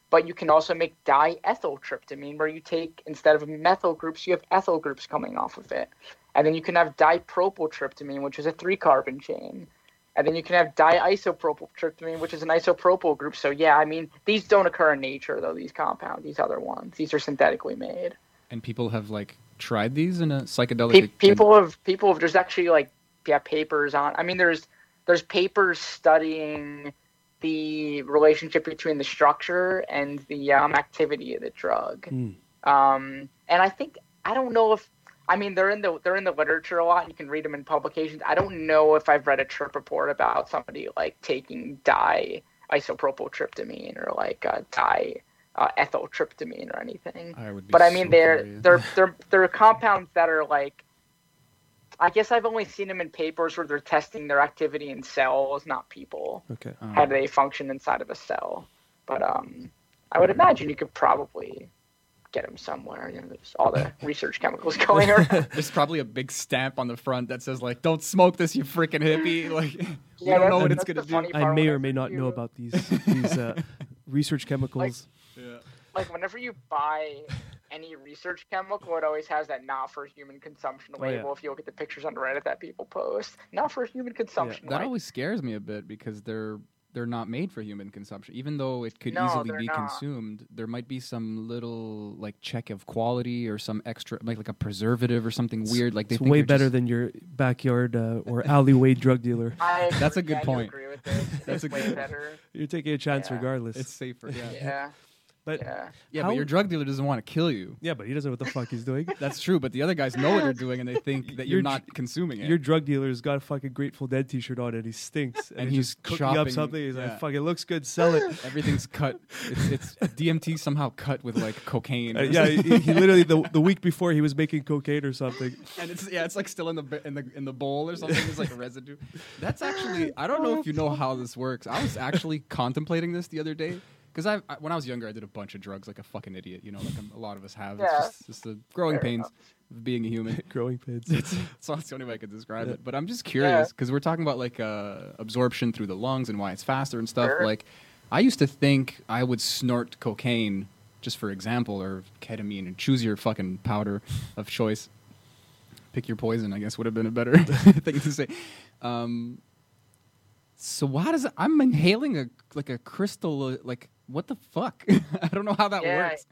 S4: But you can also make diethyltryptamine, where you take instead of methyl groups, you have ethyl groups coming off of it, and then you can have dipropyltryptamine, which is a three-carbon chain. And then you can have diisopropyltryptamine, which is an isopropyl group. So yeah, I mean these don't occur in nature though. These compounds, these other ones, these are synthetically made.
S2: And people have like tried these in a psychedelic.
S4: Pe- people have people have there's actually like yeah papers on. I mean there's there's papers studying the relationship between the structure and the um, activity of the drug.
S1: Mm.
S4: Um, and I think I don't know if I mean they're in the they're in the literature a lot. You can read them in publications. I don't know if I've read a trip report about somebody like taking di isopropyltryptamine or like uh, di uh, ethyltryptamine or anything.
S2: I would
S4: But I mean
S2: so
S4: they're they're they're they're compounds that are like. I guess I've only seen them in papers where they're testing their activity in cells, not people.
S1: Okay.
S2: Um,
S4: How do they function inside of a cell? But um, I would imagine you could probably get them somewhere. You know, there's all the research chemicals going around.
S2: There's probably a big stamp on the front that says like, "Don't smoke this, you freaking hippie!" Like, we don't know what it's gonna
S4: the
S2: do.
S1: I may or may not know about these these uh, research chemicals.
S4: like whenever you buy any research chemical, it always has that not for human consumption
S1: Oh, yeah.
S4: label. If you look at the pictures on Reddit that people post, not for human consumption.
S2: That
S4: like,
S2: always scares me a bit because they're they're not made for human consumption. Even though it could
S4: No,
S2: easily be
S4: not.
S2: consumed, there might be some little like check of quality or some extra, like like a preservative or something weird. Like they
S1: It's
S2: think
S1: way better
S2: just-
S1: than your backyard uh, or alleyway drug dealer.
S4: I
S2: That's a
S4: agree-
S2: good
S4: I do
S2: point.
S4: agree with this.
S2: That's
S4: it's
S2: a
S4: way
S2: good-
S4: better.
S1: You're taking a chance
S4: Yeah.
S1: regardless.
S2: It's safer. Yeah. yeah.
S4: Yeah.
S1: but
S4: Yeah.
S2: but your drug dealer doesn't want to kill you.
S1: yeah, but he doesn't know what the fuck he's doing.
S2: That's true, but the other guys know what they're doing and they think that you're
S1: Your
S2: not consuming it.
S1: Your drug dealer's got a fucking Grateful Dead T-shirt on and he stinks. And,
S2: And
S1: he's
S2: he's
S1: just cooking up something. He's
S2: yeah.
S1: like, "Fuck, it looks good. Sell it."
S2: Everything's cut. It's, it's DMT somehow cut with like cocaine.
S1: Uh, yeah, he, he literally the the week before he was making cocaine or something.
S2: and it's yeah, it's like still in the in the in the bowl or something. There's like residue. That's actually I don't know if you know how this works. I was actually contemplating this the other day because I, I when I was younger I did a bunch of drugs like a fucking idiot. You know, like a, a lot of us have.
S4: Yeah.
S2: It's just, just the growing
S4: Fair
S2: pains
S4: enough.
S2: of being a human.
S1: Growing pains.
S2: so that's the only way I could describe
S1: Yeah.
S2: it. But I'm just curious because we're talking about like uh, absorption through the lungs and why it's faster and stuff.
S4: Sure.
S2: Like, I used to think I would snort cocaine, just for example, or ketamine, and choose your fucking powder of choice. Pick your poison, I guess, would have been a better thing to say. Um, so why does it, I'm inhaling a like a crystal? uh, Like what the fuck? I don't know how that
S4: Yeah,
S2: works.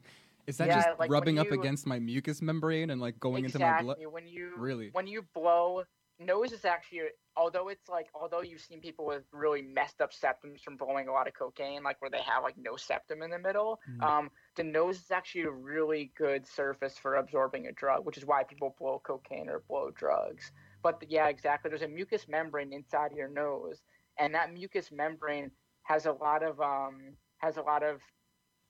S2: Is that
S4: yeah,
S2: just
S4: like,
S2: rubbing up
S4: you-
S2: against my mucus membrane and like going
S4: exactly.
S2: into my blood?
S4: When you
S2: Really?
S4: when you blow, nose is actually although it's like although you've seen people with really messed up septums from blowing a lot of cocaine, like where they have like no septum in the middle.
S1: Mm.
S4: Um, the nose is actually a really good surface for absorbing a drug, which is why people blow cocaine or blow drugs. But yeah, exactly. There's a mucous membrane inside your nose, and that mucous membrane has a lot of um has a lot of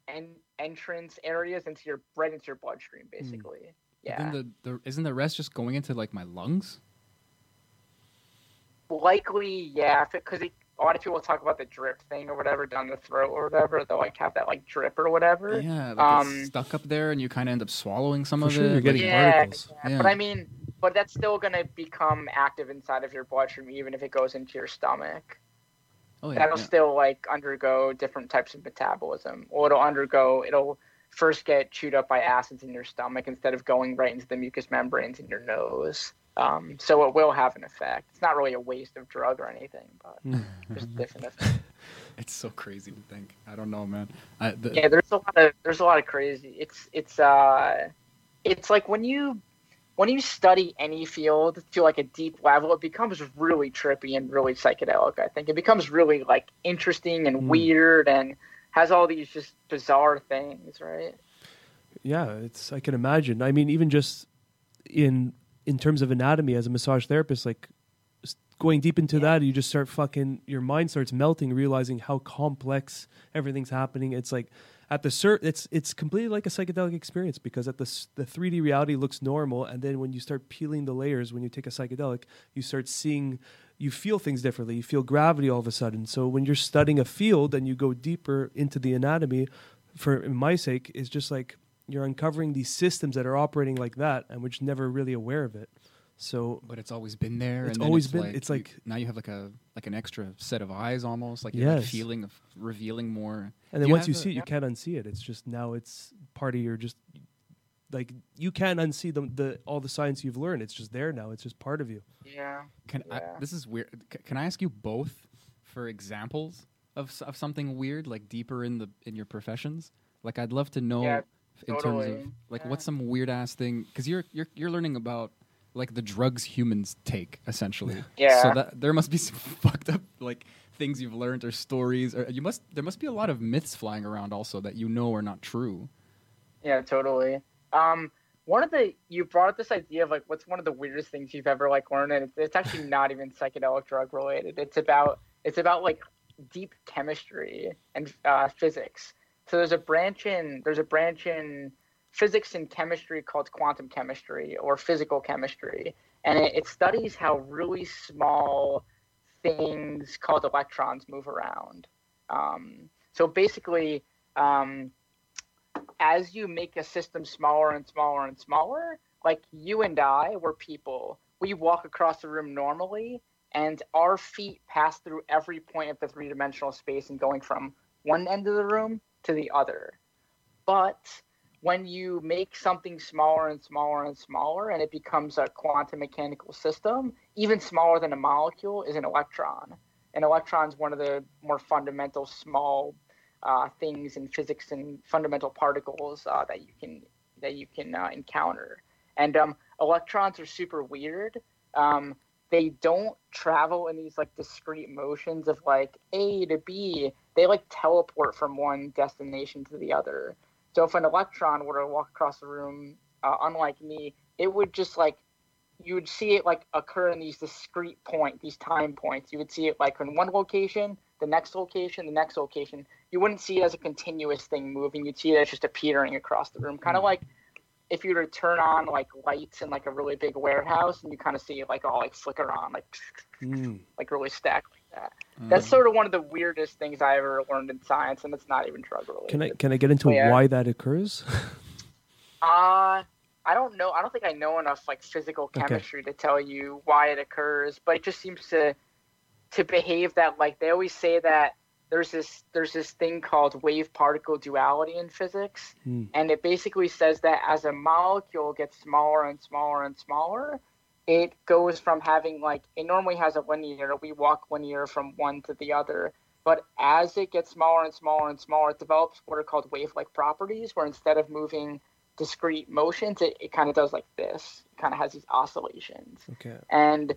S4: en- entrance areas into your right into your bloodstream, basically.
S2: But
S4: Yeah.
S2: Then the, the isn't the rest just going into like my lungs?
S4: Likely, yeah, because a lot of people talk about the drip thing or whatever down the throat or whatever. They'll like have that like drip or whatever.
S2: Yeah, like
S4: Um,
S2: it's stuck up there, and you kind of end up swallowing some
S1: For
S2: of
S1: sure,
S2: it.
S1: you're getting
S4: yeah,
S1: particles.
S4: yeah,
S2: Yeah.
S4: but I mean, but that's still gonna become active inside of your bloodstream, even if it goes into your stomach.
S2: Oh yeah,
S4: That'll
S2: yeah.
S4: still like undergo different types of metabolism, or it'll undergo. It'll first get chewed up by acids in your stomach instead of going right into the mucous membranes in your nose. Um, so it will have an effect. It's not really a waste of drug or anything, but there's different effect.
S2: It's so crazy to think. I don't know, man. I, the,
S4: yeah there's a lot of there's a lot of crazy it's it's uh it's like when you when you study any field to like a deep level it becomes really trippy and really psychedelic i think it becomes really like interesting and
S1: Mm.
S4: weird and has all these just bizarre things right
S1: Yeah, it's I can imagine. I mean, even just in in terms of anatomy as a massage therapist, like going deep into
S4: Yeah.
S1: that, you just start fucking your mind starts melting, realizing how complex everything's happening. It's like at the sur- it's it's completely like a psychedelic experience because at the the 3D reality looks normal, and then when you start peeling the layers, when you take a psychedelic, you start seeing. You feel things differently. You feel gravity all of a sudden. So when you're studying a field and you go deeper into the anatomy, for in my sake, is just like you're uncovering these systems that are operating like that, and we're just never really aware of it. So
S2: but it's always been there.
S1: It's
S2: and
S1: always
S2: it's
S1: been-
S2: Like
S1: it's
S2: you-
S1: like-
S2: now you have like a like an extra set of eyes, almost like you have a feeling of revealing more.
S1: And then
S2: you
S1: once
S2: have
S1: you
S2: a-
S1: see it, you
S4: yeah.
S1: can't unsee it. It's just now it's part of your just like you can't unsee the the all the science you've learned. It's just there now. It's just part of you.
S4: yeah
S2: Can I, this is weird. C- Can I ask you both for examples of of something weird, like deeper in the in your professions? Like I'd love to know
S4: Yeah,
S2: in terms of like
S4: Yeah.
S2: what's some weird ass thing because you're you're you're learning about like the drugs humans take essentially.
S4: Yeah.
S2: So that there must be some fucked up like things you've learned or stories or you must there must be a lot of myths flying around also that you know are not true.
S4: yeah totally um one of the you brought up this idea of like what's one of the weirdest things you've ever like learned and it's, it's actually not even psychedelic drug related it's about it's about like deep chemistry and uh, physics so there's a branch in there's a branch in physics and chemistry called quantum chemistry or physical chemistry and it, it studies how really small things called electrons move around um, so basically um, as you make a system smaller and smaller and smaller, like you and I, we're people. We walk across the room normally, and our feet pass through every point of the three dimensional space and going from one end of the room to the other. But when you make something smaller and smaller and smaller, and it becomes a quantum mechanical system, even smaller than a molecule is an electron. an electron's one of the more fundamental small uh, things in physics and fundamental particles uh, that you can that you can uh, encounter. And um, electrons are super weird. Um, they don't travel in these like discrete motions of like A to B. They like teleport from one destination to the other. So if an electron were to walk across the room, uh, unlike me, it would just like you would see it like occur in these discrete point, these time points. You would see it like in one location, the next location, the next location. You wouldn't see it as a continuous thing moving. You'd see it as just appearing across the room, kind of like if you were to turn on like lights in like a really big warehouse, and you kind of see it like all like flicker on, like
S1: Mm.
S4: like really stacked like that.
S2: Mm.
S4: That's sort of one of the weirdest things I ever learned in science, and it's not even drug related.
S1: Can I can I get into
S4: yeah.
S1: why that occurs?
S4: Uh, I don't know. I don't think I know enough like physical
S1: Okay.
S4: chemistry to tell you why it occurs, but it just seems to to behave that like they always say that there's this there's this thing called wave particle duality in physics,
S1: Hmm.
S4: and it basically says that as a molecule gets smaller and smaller and smaller, it goes from having like it normally has a one year We walk one year from one to the other. But as it gets smaller and smaller and smaller, it develops what are called wave-like properties, where instead of moving discrete motions, it, it kind of does like this. It kind of has these oscillations.
S1: Okay.
S4: And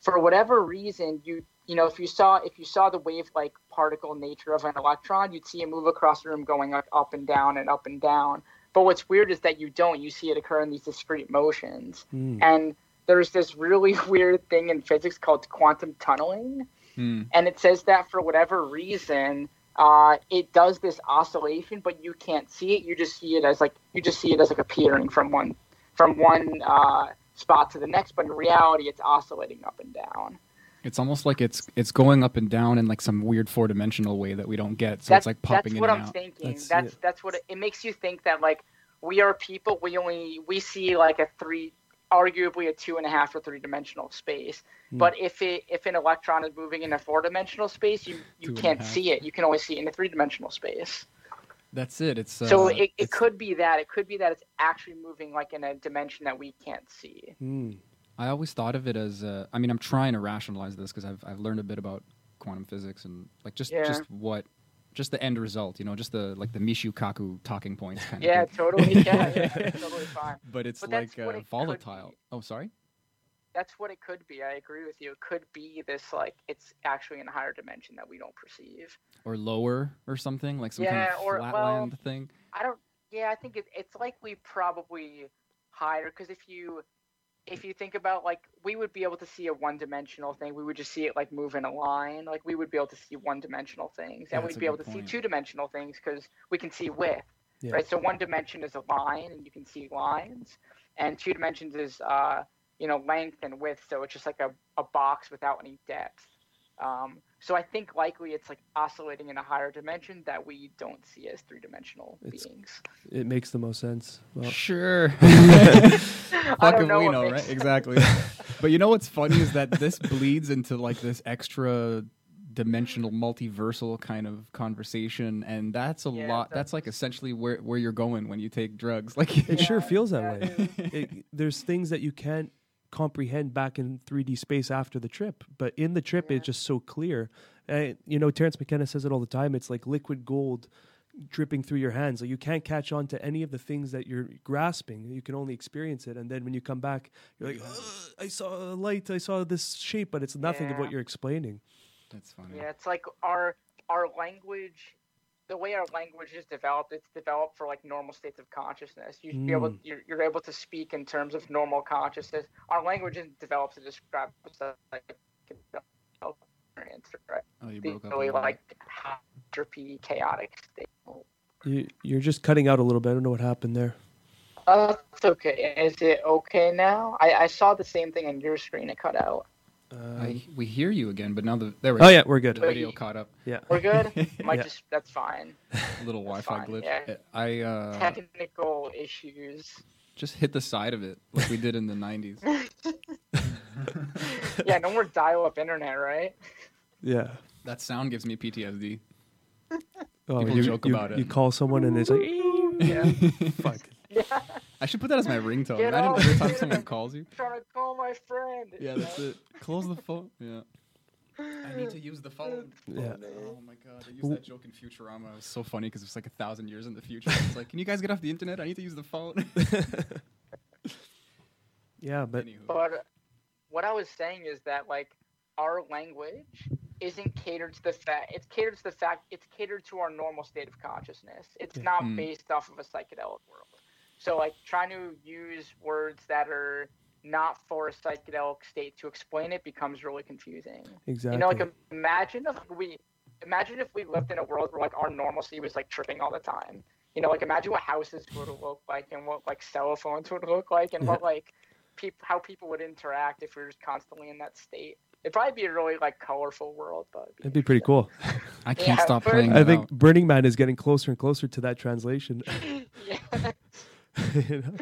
S4: for whatever reason, you you know, if you saw if you saw the wave-like particle nature of an electron, you'd see it move across the room going like up and down and up and down. But what's weird is that you don't. You see it occur in these discrete motions.
S1: Mm.
S4: And there's this really weird thing in physics called quantum tunneling
S2: Hmm.
S4: and it says that for whatever reason uh, it does this oscillation but you can't see it you just see it as like you just see it as like appearing from one from one uh, spot to the next but in reality it's oscillating up and down
S2: It's almost like it's it's going up and down in like some weird four dimensional way that we don't get. So
S4: that's,
S2: it's like popping
S4: that's what i'm
S2: out.
S4: thinking
S1: That's
S4: that's that's, what it, it makes you think that like we are people we only we see like a three arguably a two and a half or three dimensional space
S1: Hmm.
S4: but if it if an electron is moving in a four dimensional space you you
S2: Two
S4: can't see it you can only see it in a three dimensional space
S2: That's it. It's uh,
S4: so it, it
S2: it's-
S4: could be that it could be that it's actually moving like in a dimension that we can't see
S1: Mm.
S2: I always thought of it as. Uh, I mean, I'm trying to rationalize this because I've I've learned a bit about quantum physics and like just
S4: Yeah.
S2: just what just the end result. You know, just the like the Mishu Kaku talking points kind
S4: yeah
S2: of. Thing.
S4: totally yeah, yeah totally fine
S2: But it's
S4: But
S2: like uh,
S4: it
S2: volatile. Oh, sorry.
S4: that's what it could be i agree with you it could be this like it's actually in a higher dimension that we don't perceive
S2: Or lower or something like some
S4: Yeah,
S2: kind of
S4: or-
S2: flatland
S4: well,
S2: thing.
S4: I don't. Yeah, I think it, it's we probably higher because if you if you think about like we would be able to see a one dimensional thing, we would just see it like move in a line. Like we would be able to see one dimensional things, and
S2: that's
S4: we'd be able to
S2: point.
S4: see two dimensional things because we can see width.
S1: Yeah.
S4: Right. So one dimension is a line, and you can see lines, and two dimensions is uh you know length and width. So it's just like a, a box without any depth. Um, so I think likely it's like oscillating in a higher dimension that we don't see as three dimensional beings.
S1: It makes the most sense. Well,
S2: Sure.
S4: I
S2: Fuck if
S4: know
S2: we know, right?
S4: sense.
S2: Exactly. but you know what's funny is that this bleeds into like this extra dimensional multiversal kind of conversation and that's a
S4: Yeah,
S2: lot that's like essentially where where you're going when you take drugs like
S1: it sure feels that
S4: yeah,
S1: way.
S4: it
S1: it, there's things that you can't comprehend back in 3D space after the trip, but in the trip
S4: Yeah.
S1: it's just so clear. And you know, Terrence McKenna says it all the time. It's like liquid gold dripping through your hands. Like you can't catch on to any of the things that you're grasping. You can only experience it, and then when you come back, you're like, I saw a light, I saw this shape, but it's nothing of what you're explaining.
S2: that's funny
S4: Yeah, it's like our our language, the way our language is developed. It's developed for like normal states of consciousness. You should be able,
S1: Mm.
S4: you're, you're able to speak in terms of normal consciousness. Our language isn't developed to describe stuff like experience, right?
S2: oh you
S4: The
S2: broke up a
S4: really like entropy, chaotic state.
S1: You, you're just cutting out a little bit. I don't know what happened there.
S4: Uh, that's okay. Is it okay now? I, I saw the same thing on your screen. It cut out.
S1: Um,
S2: I, we hear you again but now the there we
S1: oh
S2: go.
S1: yeah, we're
S2: the
S1: good.
S2: video caught up
S1: Yeah.
S4: We're good. Might
S1: Yeah.
S4: just that's fine.
S2: a little
S4: That's
S2: wi-fi
S4: fine,
S2: glitch
S4: yeah.
S2: i uh
S4: Technical issues.
S2: just hit the side of it like we did in the 90s
S4: yeah, no more dial-up internet, right?
S1: Yeah.
S2: that sound gives me ptsd
S1: Oh,
S2: People
S1: you,
S2: joke
S1: you-
S2: about it.
S1: You call someone and it's like,
S4: Yeah.
S1: fuck.
S4: yeah.
S2: i should put that as my ringtone
S4: Get
S2: imagine every time someone calls you
S4: trying to call my friend.
S2: Yeah, that's it. Close the phone. Yeah. I need to use the phone.
S1: Yeah.
S2: Oh my god, I used that joke in Futurama. It was so funny because it's like a thousand years in the future. It's like, can you guys get off the internet? I need to use the phone.
S1: Yeah, but
S2: Anywho.
S4: But what I was saying is that like our language isn't catered to the fact it's catered to the fact it's catered to our normal state of consciousness. It's
S1: Yeah.
S4: not
S2: Mm.
S4: based off of a psychedelic world. So like trying to use words that are not for a psychedelic state to explain it becomes really confusing.
S1: exactly.
S4: You know, like imagine if we imagine if we lived in a world where like our normalcy was like tripping all the time. You know, like imagine what houses would look like and what like cell phones would look like and what like people how people would interact if we were just constantly in that state. It'd probably be a really like colorful world, but
S1: It'd be pretty cool.
S2: I can't
S4: Yeah,
S2: stop playing.
S1: I think
S2: out.
S1: Burning Man is getting closer and closer to that translation.
S4: yeah.
S1: You know?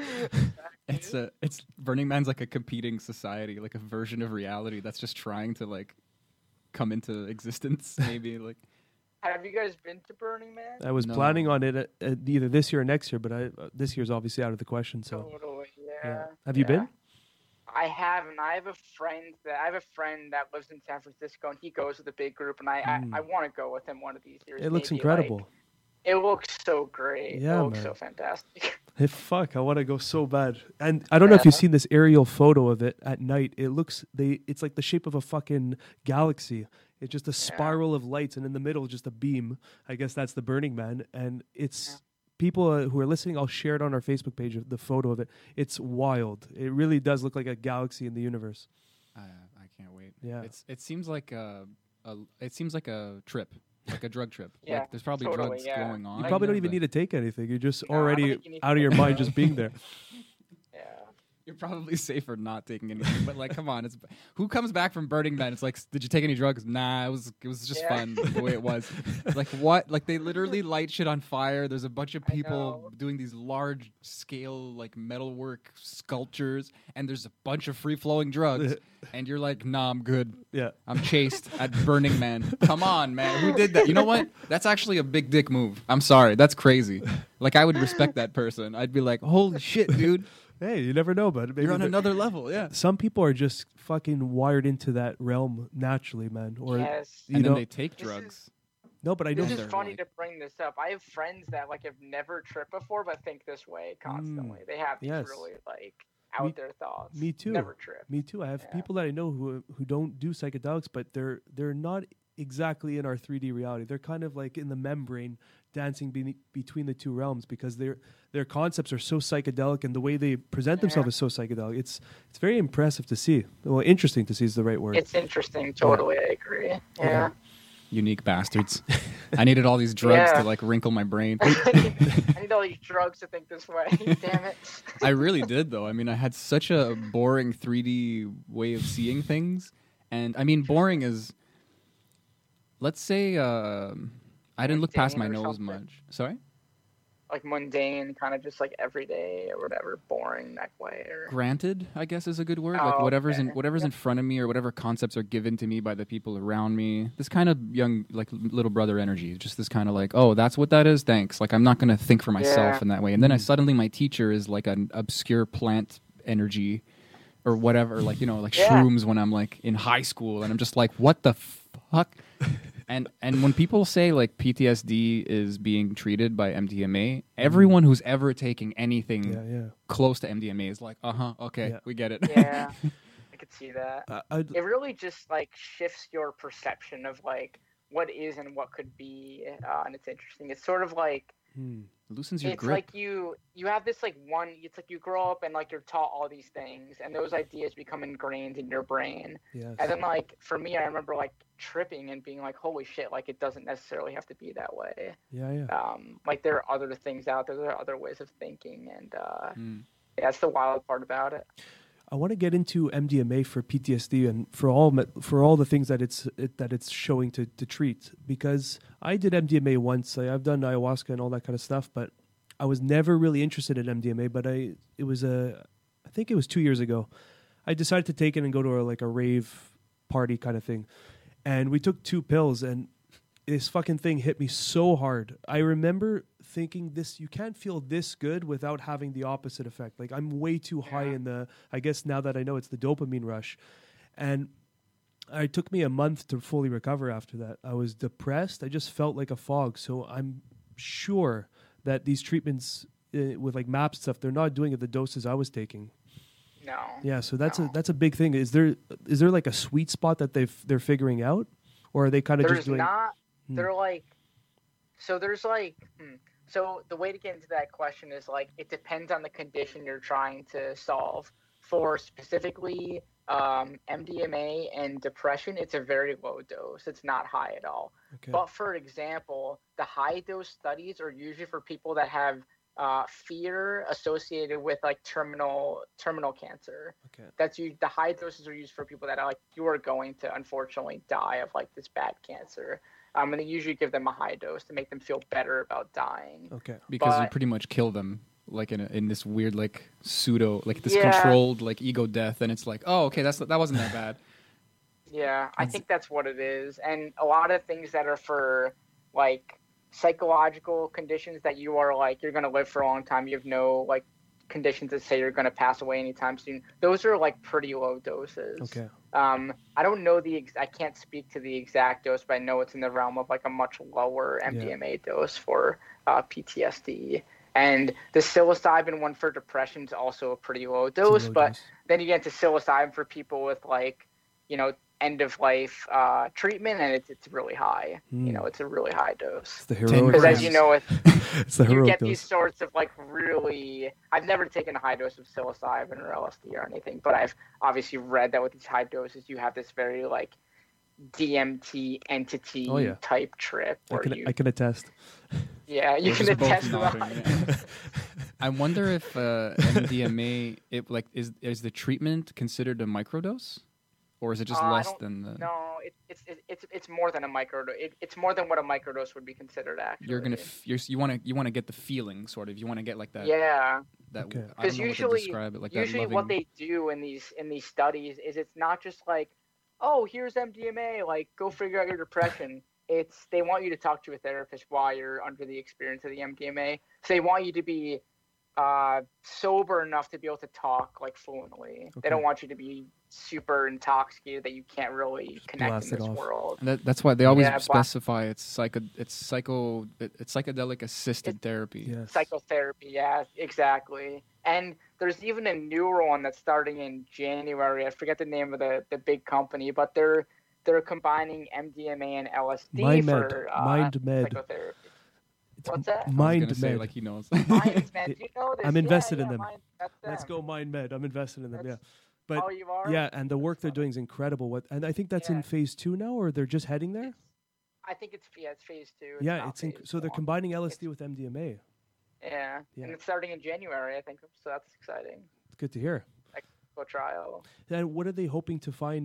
S2: it's a it's Burning Man's like a competing society, like a version of reality that's just trying to like come into existence. Maybe like
S4: Have you guys been to Burning Man?
S1: I was
S2: No.
S1: planning on it at, at either this year or next year, but I, uh, this year's obviously out of the question. So,
S4: Totally. Yeah.
S1: yeah. Have you
S4: yeah.
S1: been?
S4: I haven't. I have a friend that I have a friend that lives in San Francisco, and he goes with a big group, and I
S1: Mm.
S4: I, I want to go with him one of these years.
S1: It looks
S4: maybe,
S1: incredible.
S4: like- it looks so great.
S1: Yeah,
S4: it looks
S1: man.
S4: so fantastic.
S1: Hey, fuck, I want to go so bad. And I don't know if you've seen this aerial photo of it at night. It looks they it's like the shape of a fucking galaxy. It's just a spiral of lights and in the middle just a beam. I guess that's the Burning Man and it's people uh, who are listening I'll share it on our Facebook page. The photo of it. It's wild. It really does look like a galaxy in the universe.
S2: I, I can't wait.
S1: Yeah.
S2: it's it seems like a, a it seems like a trip, like a drug trip.
S4: Yeah,
S2: like there's probably
S4: totally,
S2: drugs
S4: yeah.
S2: going on.
S1: You probably don't
S2: but
S1: even need to take anything. You're just
S4: No,
S1: already
S4: think you need to
S1: out of your mind just being there.
S2: You're probably safer not taking anything. But like, come on, it's who comes back from Burning Man? It's like, did you take any drugs? Nah, it was it was just
S4: Yeah.
S2: fun the way it was. like what? Like they literally light shit on fire. There's a bunch of people doing these large scale like metalwork sculptures, and there's a bunch of free flowing drugs. and you're like, nah, I'm good.
S1: Yeah.
S2: I'm chased at Burning Man. Come on, man. Who did that? You know what? That's actually a big dick move. I'm sorry. That's crazy. Like I would respect that person. I'd be like, holy shit, dude.
S1: Hey, you never know, but maybe
S2: You're on another level. Yeah.
S1: some people are just fucking wired into that realm naturally, man. Or
S4: yes.
S1: you
S2: and then
S1: know,
S2: they take
S4: This is-
S2: drugs.
S1: no, but I know
S4: This is funny
S2: like-
S4: to bring this up. I have friends that like have never tripped before, but think this way constantly. Mm, they have these
S1: yes.
S4: really like out there thoughts.
S1: me too.
S4: Never trip.
S1: Me too. I have
S4: Yeah.
S1: people that I know who who don't do psychedelics, but they're they're not exactly in our 3D reality. They're kind of like in the membrane, dancing be- between the two realms because their their concepts are so psychedelic and the way they present themselves
S4: Yeah.
S1: is so psychedelic. It's it's very impressive to see. Well, interesting to see is the right word.
S4: It's interesting. Totally, I agree. Yeah.
S2: Unique bastards. I needed all these drugs
S4: Yeah.
S2: to like wrinkle my brain.
S4: I need- I need all these drugs to think this way. Damn it.
S2: I really did though. I mean, I had such a boring 3D way of seeing things, and I mean, boring is. Let's say um I didn't look past my nose
S4: something?
S2: much. Sorry.
S4: Like mundane, kind of just like everyday or whatever, boring that way. Or
S2: Granted, I guess is a good word. like
S4: Oh,
S2: whatever's in
S4: okay.
S2: whatever's in front of me or whatever concepts are given to me by the people around me. This kind of young like little brother energy. Just this kind of like, oh, that's what that is. Thanks. Like I'm not gonna think for myself
S4: Yeah.
S2: in that way. And then I mm. suddenly my teacher is like an obscure plant energy or whatever. Like you know, like
S4: Yeah.
S2: shrooms when I'm like in high school, and I'm just like, what the fuck. And and when people say like PTSD is being treated by MDMA, everyone who's ever taking anything
S1: yeah, yeah.
S2: close to MDMA is like, uh huh, okay,
S1: Yeah.
S2: we get it.
S4: yeah, I could see that.
S1: I, I'd-
S4: It really just like shifts your perception of like what is and what could be, uh, and it's interesting. It's sort of like
S1: hmm.
S2: Loosens your
S4: it's
S2: grip.
S4: like you you have this like one. It's like you grow up and like you're taught all these things, and those ideas become ingrained in your brain.
S1: Yes.
S4: And then like for me, I remember like tripping and being like, "Holy shit!" Like it doesn't necessarily have to be that way.
S1: yeah, yeah.
S4: Um, like there are other things out there. There are other ways of thinking, and uh,
S2: Mm.
S4: yeah, that's the wild part about it.
S1: I want to get into MDMA for PTSD and for all for all the things that it's it, that it's showing to, to treat because I did MDMA once. I, I've done ayahuasca and all that kind of stuff, but I was never really interested in MDMA. But I it was a I think it was two years ago. I decided to take it and go to a, like a rave party kind of thing, and we took two pills and this fucking thing hit me so hard. I remember thinking this you can't feel this good without having the opposite effect. Like I'm way too high in the I guess now that I know it's the dopamine rush. And it took me a month to fully recover after that. I was depressed. I just felt like a fog. So I'm sure that these treatments uh, with like MAP stuff, they're not doing it the doses I was taking.
S4: No.
S1: Yeah, so that's
S4: No.
S1: a that's a big thing. Is there is there like a sweet spot that they've they're figuring out, or are they kind of just doing?
S4: not.
S1: Hmm.
S4: They're like. So there's like. Hmm, so the way to get into that question is like it depends on the condition you're trying to solve. For specifically um, MDMA and depression, it's a very low dose. It's not high at all.
S1: okay.
S4: But for example, the high dose studies are usually for people that have uh, fear associated with like terminal terminal cancer.
S1: Okay.
S4: That's you. The high doses are used for people that are like you are going to unfortunately die of like this bad cancer. Um, and they usually give them a high dose to make them feel better about dying.
S1: Okay.
S2: because you pretty much kill them like in a, in this weird like pseudo like this
S4: Yeah.
S2: controlled like ego death, and it's like oh okay that's that wasn't that bad.
S4: Yeah, I think that's what it is. And a lot of things that are for like psychological conditions that you are like you're going to live for a long time, you have no like conditions that say you're going to pass away anytime soon. Those are like pretty low doses.
S1: Okay.
S4: Um, I don't know the ex- I can't speak to the exact dose, but I know it's in the realm of like a much lower MDMA dose for uh, PTSD. And the psilocybin one for depression is also a pretty low dose,
S1: low
S4: but
S1: dose.
S4: then you get into psilocybin for people with like, you know, end of life uh, treatment, and it's it's really high.
S1: Mm.
S4: You know, it's a really high dose.
S1: it's the
S2: 10
S1: heroic.
S4: Because as you know, with
S1: it's the
S4: you get
S1: dose.
S4: these sorts of like really i've never taken a high dose of psilocybin or lsd or anything but i've obviously read that with these high doses you have this very like dmt entity
S1: Oh, yeah.
S4: type trip
S1: I can
S4: you
S1: I can attest.
S4: yeah you
S2: We're
S4: can attest to the
S2: nodding,
S4: high
S2: yeah. I wonder if uh, MDMA it like is is the treatment considered a microdose, or is it just
S4: Uh,
S2: less than the?
S4: no it, it's it, it's it's more than a microdose. It, it's more than what a microdose would be considered actually
S2: You're gonna f- you're, you want to you want to get the feeling sort of. You want to get like that
S4: yeah.
S2: that
S1: Okay.
S2: I don't
S4: 'Cause
S2: know what
S4: usually-
S2: to describe it like
S4: usually
S2: that
S4: what they do in these in these studies is it's not just like oh here's mdma like go figure out your depression. It's they want you to talk to a therapist while you're under the experience of the mdma so they want you to be uh, sober enough to be able to talk like fluently
S1: Okay.
S4: they don't want you to be super intoxicated that you can't really connect
S1: blast
S4: in this
S1: off.
S4: world
S2: And that, that's why they always
S4: Yeah,
S2: specify it's psycho it's psycho it's psychedelic assisted therapy.
S1: Yes.
S4: psychotherapy yeah exactly and there's even a newer one that's starting in january i forget the name of the, the big company but they're they're combining mdma and lsd
S1: Mind med.
S4: for uh,
S1: Mind med.
S4: psychotherapy
S1: It's
S4: what's that? I
S2: I was
S1: Mind
S2: gonna say
S1: med.
S2: like he knows.
S4: Mind med. You know this?
S1: I'm
S4: Yeah,
S1: invested in
S4: yeah,
S1: them.
S4: Mind- that's
S1: Let's go Mind Med. I'm invested in them. Yeah. But
S4: oh you are
S1: yeah, and the work they're doing is incredible. What and I think that's in phase two now, or they're just heading there.
S4: i think it's yeah it's phase two
S1: yeah, it's inc- so they're combining LSD
S4: It's-
S1: with MDMA.
S4: yeah.
S1: Yeah.
S4: and it's starting in january i think so that's exciting
S1: It's good to hear.
S4: go trial
S1: And what are they hoping to find?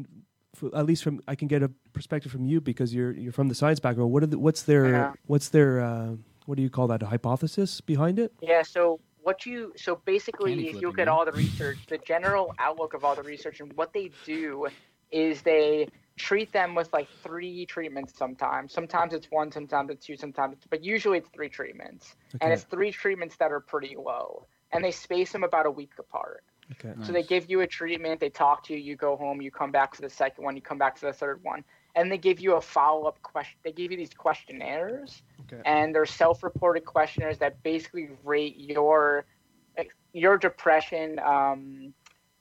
S1: For, at least from I can get a perspective from you because you're you're from the science background. What are the, what's their
S4: Yeah.
S1: what's their uh, what do you call that? A hypothesis behind it?
S4: Yeah, so what you so basically
S2: Candy
S4: if you look at all the research, the general outlook of all the research and what they do is they treat them with like three treatments sometimes. Sometimes it's one, sometimes it's two, sometimes it's but usually it's three treatments. And it's three treatments that are pretty low. And they space them about a week apart.
S1: Okay.
S4: So they give you a treatment, they talk to you, you go home, you come back for the second one, you come back for the third one, and they give you a follow up question. They give you these questionnaires,
S1: Okay.
S4: and they're self reported questionnaires that basically rate your your depression um,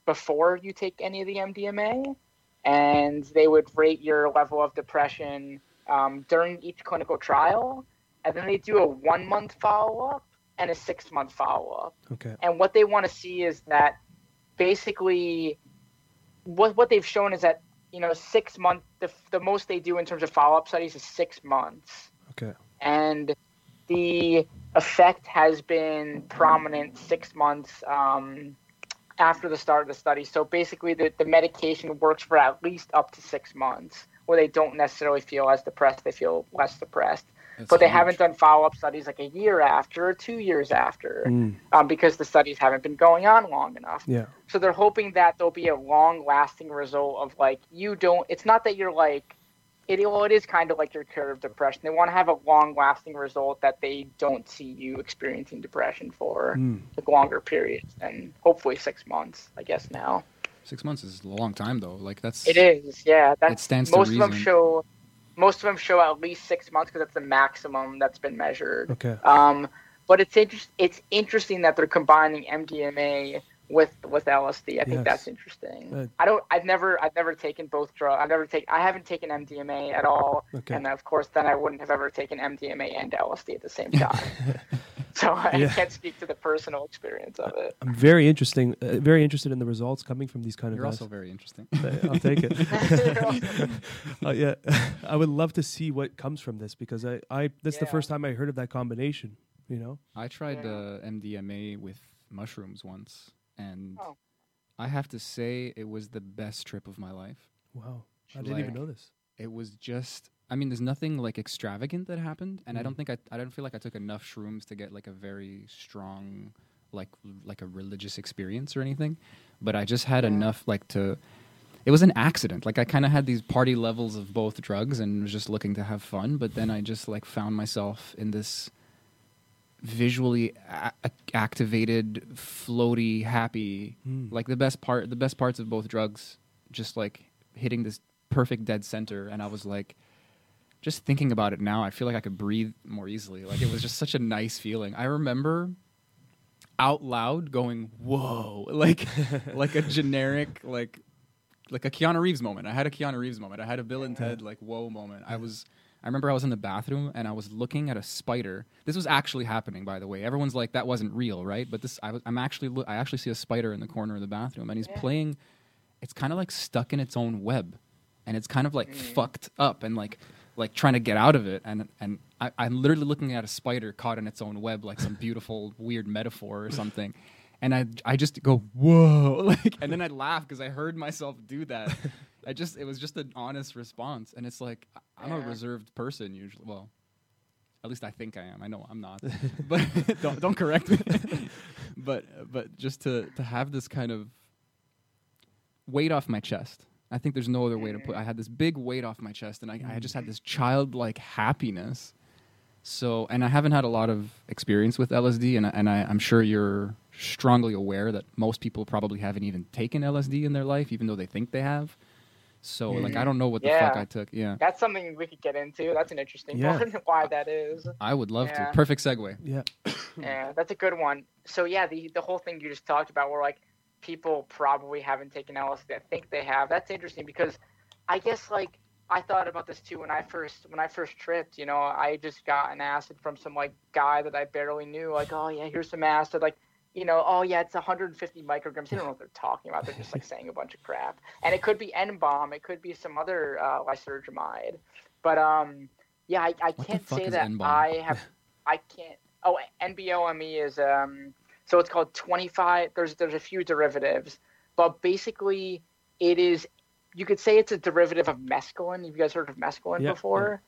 S4: before you take any of the MDMA, and they would rate your level of depression um, during each clinical trial, and then they do a one month follow up and a six month follow up
S1: Okay.
S4: and what they want to see is that basically what what they've shown is that you know six month the, the most they do in terms of follow-up studies is six months.
S1: Okay.
S4: and the effect has been prominent six months um, after the start of the study. So basically the, the medication works for at least up to six months where they don't necessarily feel as depressed they feel less depressed
S2: That's
S4: but they
S2: huge.
S4: haven't done follow-up studies like a year after or two years after
S1: Mm,
S4: um, because the studies haven't been going on long enough.
S1: yeah.
S4: So they're hoping that there'll be a long-lasting result of like you don't. It's not that you're like it. Well, it is kind of like your cure of depression. They want to have a long-lasting result that they don't see you experiencing depression for
S1: Mm.
S4: like longer periods and hopefully six months. I guess now.
S2: Six months is a long time though. Like that's
S4: It is, yeah. That's it
S2: stands to
S4: most of them show. Most of them show at least six months because that's the maximum that's been measured.
S1: Okay.
S4: Um, but it's interest, It's interesting that they're combining MDMA with with LSD. I think
S1: Yes.
S4: that's interesting.
S1: Uh,
S4: I don't. I've never. I've never taken both drugs. I've never taken. I haven't taken MDMA at all.
S1: Okay.
S4: And of course, then I wouldn't have ever taken MDMA and LSD at the same time. so I
S1: Yeah.
S4: can't speak to the personal experience of it.
S1: I'm very interesting. Uh, very interested in the results coming from these kind of
S2: You're
S1: guys.
S2: also very interesting.
S1: I'll take it. Uh, yeah, I would love to see what comes from this because I, I that's the first time I heard of that combination. You know,
S2: I tried
S4: Yeah.
S2: uh, MDMA with mushrooms once, and
S4: Oh.
S2: I have to say it was the best trip of my life.
S1: wow, I didn't even
S2: Like-
S1: know this.
S2: It was just. I mean, there's nothing like extravagant that happened, and I
S1: Mhm.
S2: don't think I. I don't feel like I took enough shrooms to get like a very strong, like like a religious experience or anything. But I just had
S4: Yeah.
S2: enough like to. It was an accident. Like I kind of had these party levels of both drugs and was just looking to have fun. But then I just like found myself in this visually a- activated, floaty, happy.
S1: Mm.
S2: Like the best part, the best parts of both drugs, just like hitting this perfect dead center, and I was like, just thinking about it now, I feel like I could breathe more easily. Like it was just such a nice feeling. I remember out loud going, "Whoa!" Like like a generic like like a Keanu Reeves moment. I had a Keanu Reeves moment. I had a Bill and Ted like whoa moment. I was I remember I was in the bathroom and I was looking at a spider. This was actually happening, by the way. Everyone's like that wasn't real, right? But this I was, I'm actually lo- I actually see a spider in the corner of the bathroom and he's
S4: Yeah.
S2: playing. It's kind of like stuck in its own web, and it's kind of like mm. fucked up and like like trying to get out of it. And and I, I'm literally looking at a spider caught in its own web, like some beautiful weird metaphor or something. And I I just go whoa, like, and then I laugh because I heard myself do that. I just it was just an honest response, and it's like I'm a reserved person usually. Well, at least I think I am. I know I'm not, but don't don't correct me. but but just to to have this kind of weight off my chest. I think there's no other way to put. I mm-hmm. had this big weight off my chest, and I, I just had this mm-hmm. childlike happiness. So, and I haven't had a lot of experience with LSD, and I- and I, I'm sure you're strongly aware that most people probably haven't even taken LSD in their life, even though they think they have. So, like, I mm-hmm. don't know what the fuck I took. Yeah,
S4: That's something we could get into. That's an interesting
S1: Yeah.
S4: one. Why that is.
S2: I would love
S4: Yeah.
S2: to. Perfect segue.
S1: Yeah,
S4: Yeah, that's a good one. So yeah, the the whole thing you just talked about, where like people probably haven't taken LSD, I think they have. That's interesting because I guess like I thought about this too when I first when I first tripped. You know, I just got an acid from some like guy that I barely knew. Like, oh yeah, here's some acid. Like, you know, oh yeah, it's 150 micrograms. They don't know what they're talking about. They're just like saying a bunch of crap. And it could be N bomb. It could be some other uh, lysergamide. But um, yeah, I, I can't say that
S2: N-bomb?
S4: I have. I can't. Oh, NBOME is um. So it's called 25. There's there's a few derivatives, but basically it is. You could say it's a derivative of mescaline. Have you guys heard of mescaline
S1: Yeah,
S4: before?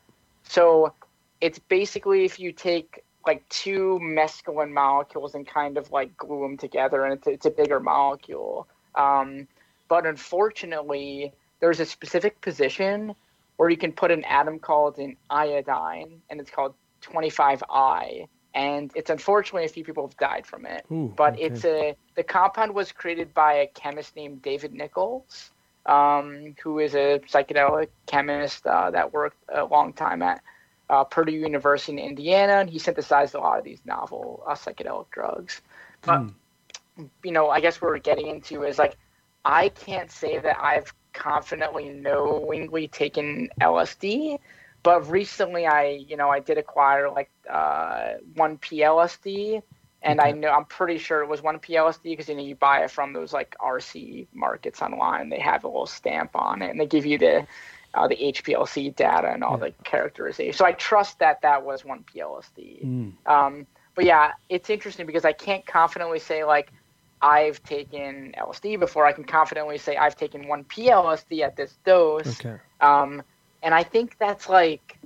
S4: So it's basically if you take like two mescaline molecules and kind of like glue them together, and it's, it's a bigger molecule. Um, but unfortunately, there's a specific position where you can put an atom called an iodine, and it's called 25I. And it's unfortunately a few people have died from it.
S1: Ooh,
S4: but
S1: okay.
S4: it's a the compound was created by a chemist named David Nichols, um, who is a psychedelic chemist uh, that worked a long time at uh, Purdue University in Indiana, and he synthesized a lot of these novel uh, psychedelic drugs. But
S1: Hmm.
S4: you know, I guess what we're getting into is like I can't say that I've confidently knowingly taken LSD, but recently I, you know, I did acquire like uh, one PLSD, and I know I'm pretty sure it was one PLSD because you know you buy it from those like RC markets online. They have a little stamp on it, and they give you the uh, the HPLC data and all
S1: Yeah.
S4: the characterization. So I trust that that was one PLSD.
S1: Mm.
S4: Um, but yeah, it's interesting because I can't confidently say like I've taken LSD before. I can confidently say I've taken one PLSD at this dose.
S1: Okay.
S4: Um, and I think that's like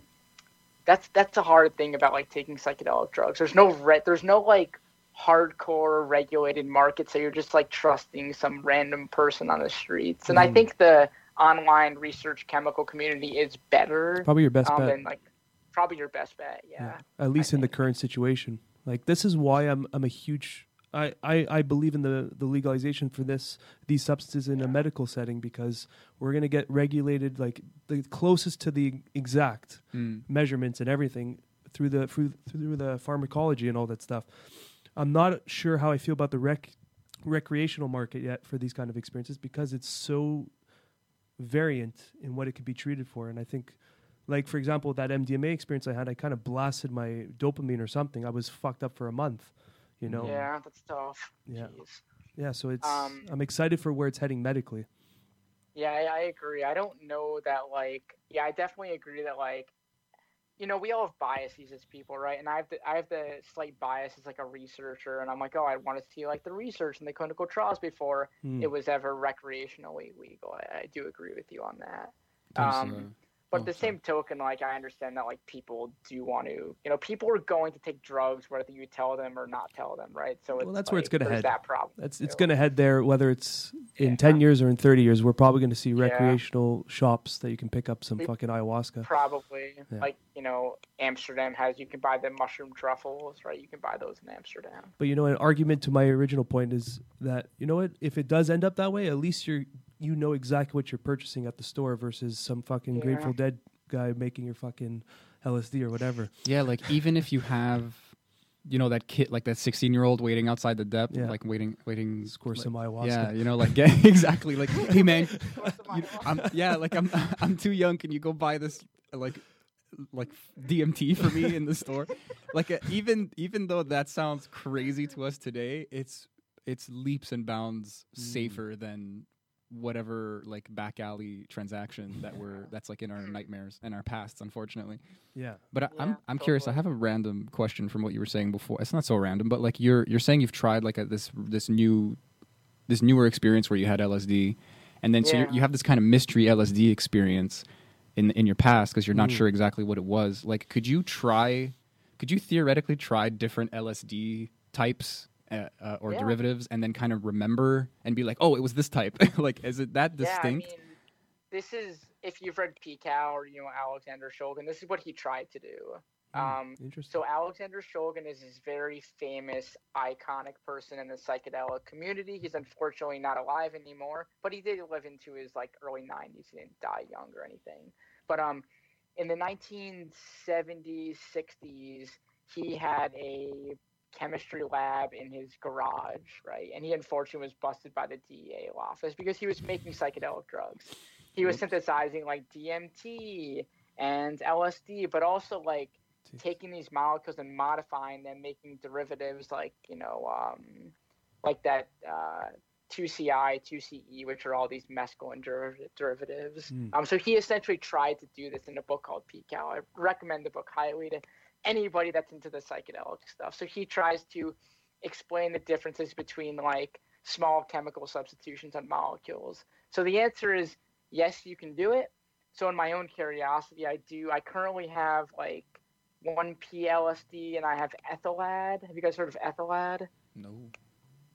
S4: that's that's a hard thing about like taking psychedelic drugs. There's no re- there's no like hardcore regulated market, so you're just like trusting some random person on the streets. And I
S1: Mhm.
S4: think the online research chemical community is better
S1: Probably your best
S4: um,
S1: bet.
S4: than like probably your best bet. Yeah.
S1: At least in the current situation. Like this is why I'm I'm a huge I, I, I believe in the, the legalization for this these substances in a medical setting because we're going to get regulated like the closest to the exact
S2: Mm.
S1: measurements and everything through the through, through the pharmacology and all that stuff. I'm not sure how I feel about the rec recreational market yet for these kind of experiences because it's so variant in what it could be treated for. And I think, like for example, that MDMA experience I had, I kind of blasted my dopamine or something. I was fucked up for a month. You know.
S4: Yeah, that's tough.
S1: Yeah.
S4: Jeez.
S1: Yeah. So it's.
S4: Um,
S1: I'm excited for where it's heading medically.
S4: Yeah, I, I agree. I don't know that like yeah, I definitely agree that like you know, we all have biases as people, right? And I have the I have the slight bias as like a researcher and I'm like, oh, I want to see like the research and the clinical trials before
S1: Hmm.
S4: it was ever recreationally legal. I, I do agree with you on that. Um, But at the same token, like I understand that like people do want to, you know, people are going to take drugs whether you tell them or not tell them, right? So it's
S1: Well, that's where it's gonna
S4: there's
S1: head.
S4: That problem.
S1: That's it's going to head there, whether it's in
S4: Yeah.
S1: ten years or in thirty years. We're probably going to see
S4: Yeah.
S1: recreational shops that you can pick up some fucking ayahuasca.
S4: Probably.
S1: Yeah.
S4: Like, you know, Amsterdam has, you can buy the mushroom truffles, right? You can buy those in Amsterdam.
S1: But you know, an argument to my original point is that you know what? If it does end up that way, at least you're you know exactly what you're purchasing at the store versus some fucking
S4: Yeah.
S1: Grateful Dead guy making your fucking LSD or whatever.
S2: Yeah, like even if you have, you know, that kid, like that sixteen-year-old waiting outside the depth,
S1: Yeah.
S2: like waiting, waiting,
S1: Score
S2: like-
S1: some ayahuasca.
S2: Yeah, you know, like yeah, exactly. Like, hey man, you, I'm yeah, like I'm I'm too young. Can you go buy this like like DMT for me in the store? Like uh, even even though that sounds crazy to us today, it's it's leaps and bounds
S1: Mm.
S2: safer than whatever like back alley transaction that we're that's like in our nightmares and our pasts unfortunately
S1: Yeah.
S2: but I, I'm
S4: Yeah,
S2: I'm curious. I have a random question from what you were saying before. It's not so random, but like you're you're saying you've tried like a, this this new this newer experience where you had LSD, and then so you're, you have this kind of mystery LSD experience in in your past because you're not
S1: Mm.
S2: sure exactly what it was. Like, could you try? Could you theoretically try different LSD types? Uh, uh, or
S4: Yeah.
S2: derivatives, and then kind of remember and be like, "Oh, it was this type." like, is it that distinct?
S4: Yeah, I mean, this is, if you've read PiHKAL or, you know, Alexander Shulgin, this is what he tried to do. Um,
S1: Interesting.
S4: So Alexander Shulgin is this very famous, iconic person in the psychedelic community. He's unfortunately not alive anymore, but he did live into his like early 90s. He didn't die young or anything. But um, in the 1970s, 60s, he had a chemistry lab in his garage, right? And he unfortunately was busted by the DEA office because he was making psychedelic drugs. He was synthesizing like DMT and LSD, but also like
S1: Jeez.
S4: taking these molecules and modifying them, making derivatives like you know, um, like that uh, 2CI, 2CE, which are all these mescaline deriv- derivatives.
S1: Mm.
S4: Um, so he essentially tried to do this in a book called PiHKAL. I recommend the book highly to anybody that's into the psychedelic stuff. So he tries to explain the differences between like small chemical substitutions on molecules. So the answer is yes, you can do it. So in my own curiosity, I do. I currently have like one PLSD and I have ethylad. Have you guys heard of ethylad?
S2: no.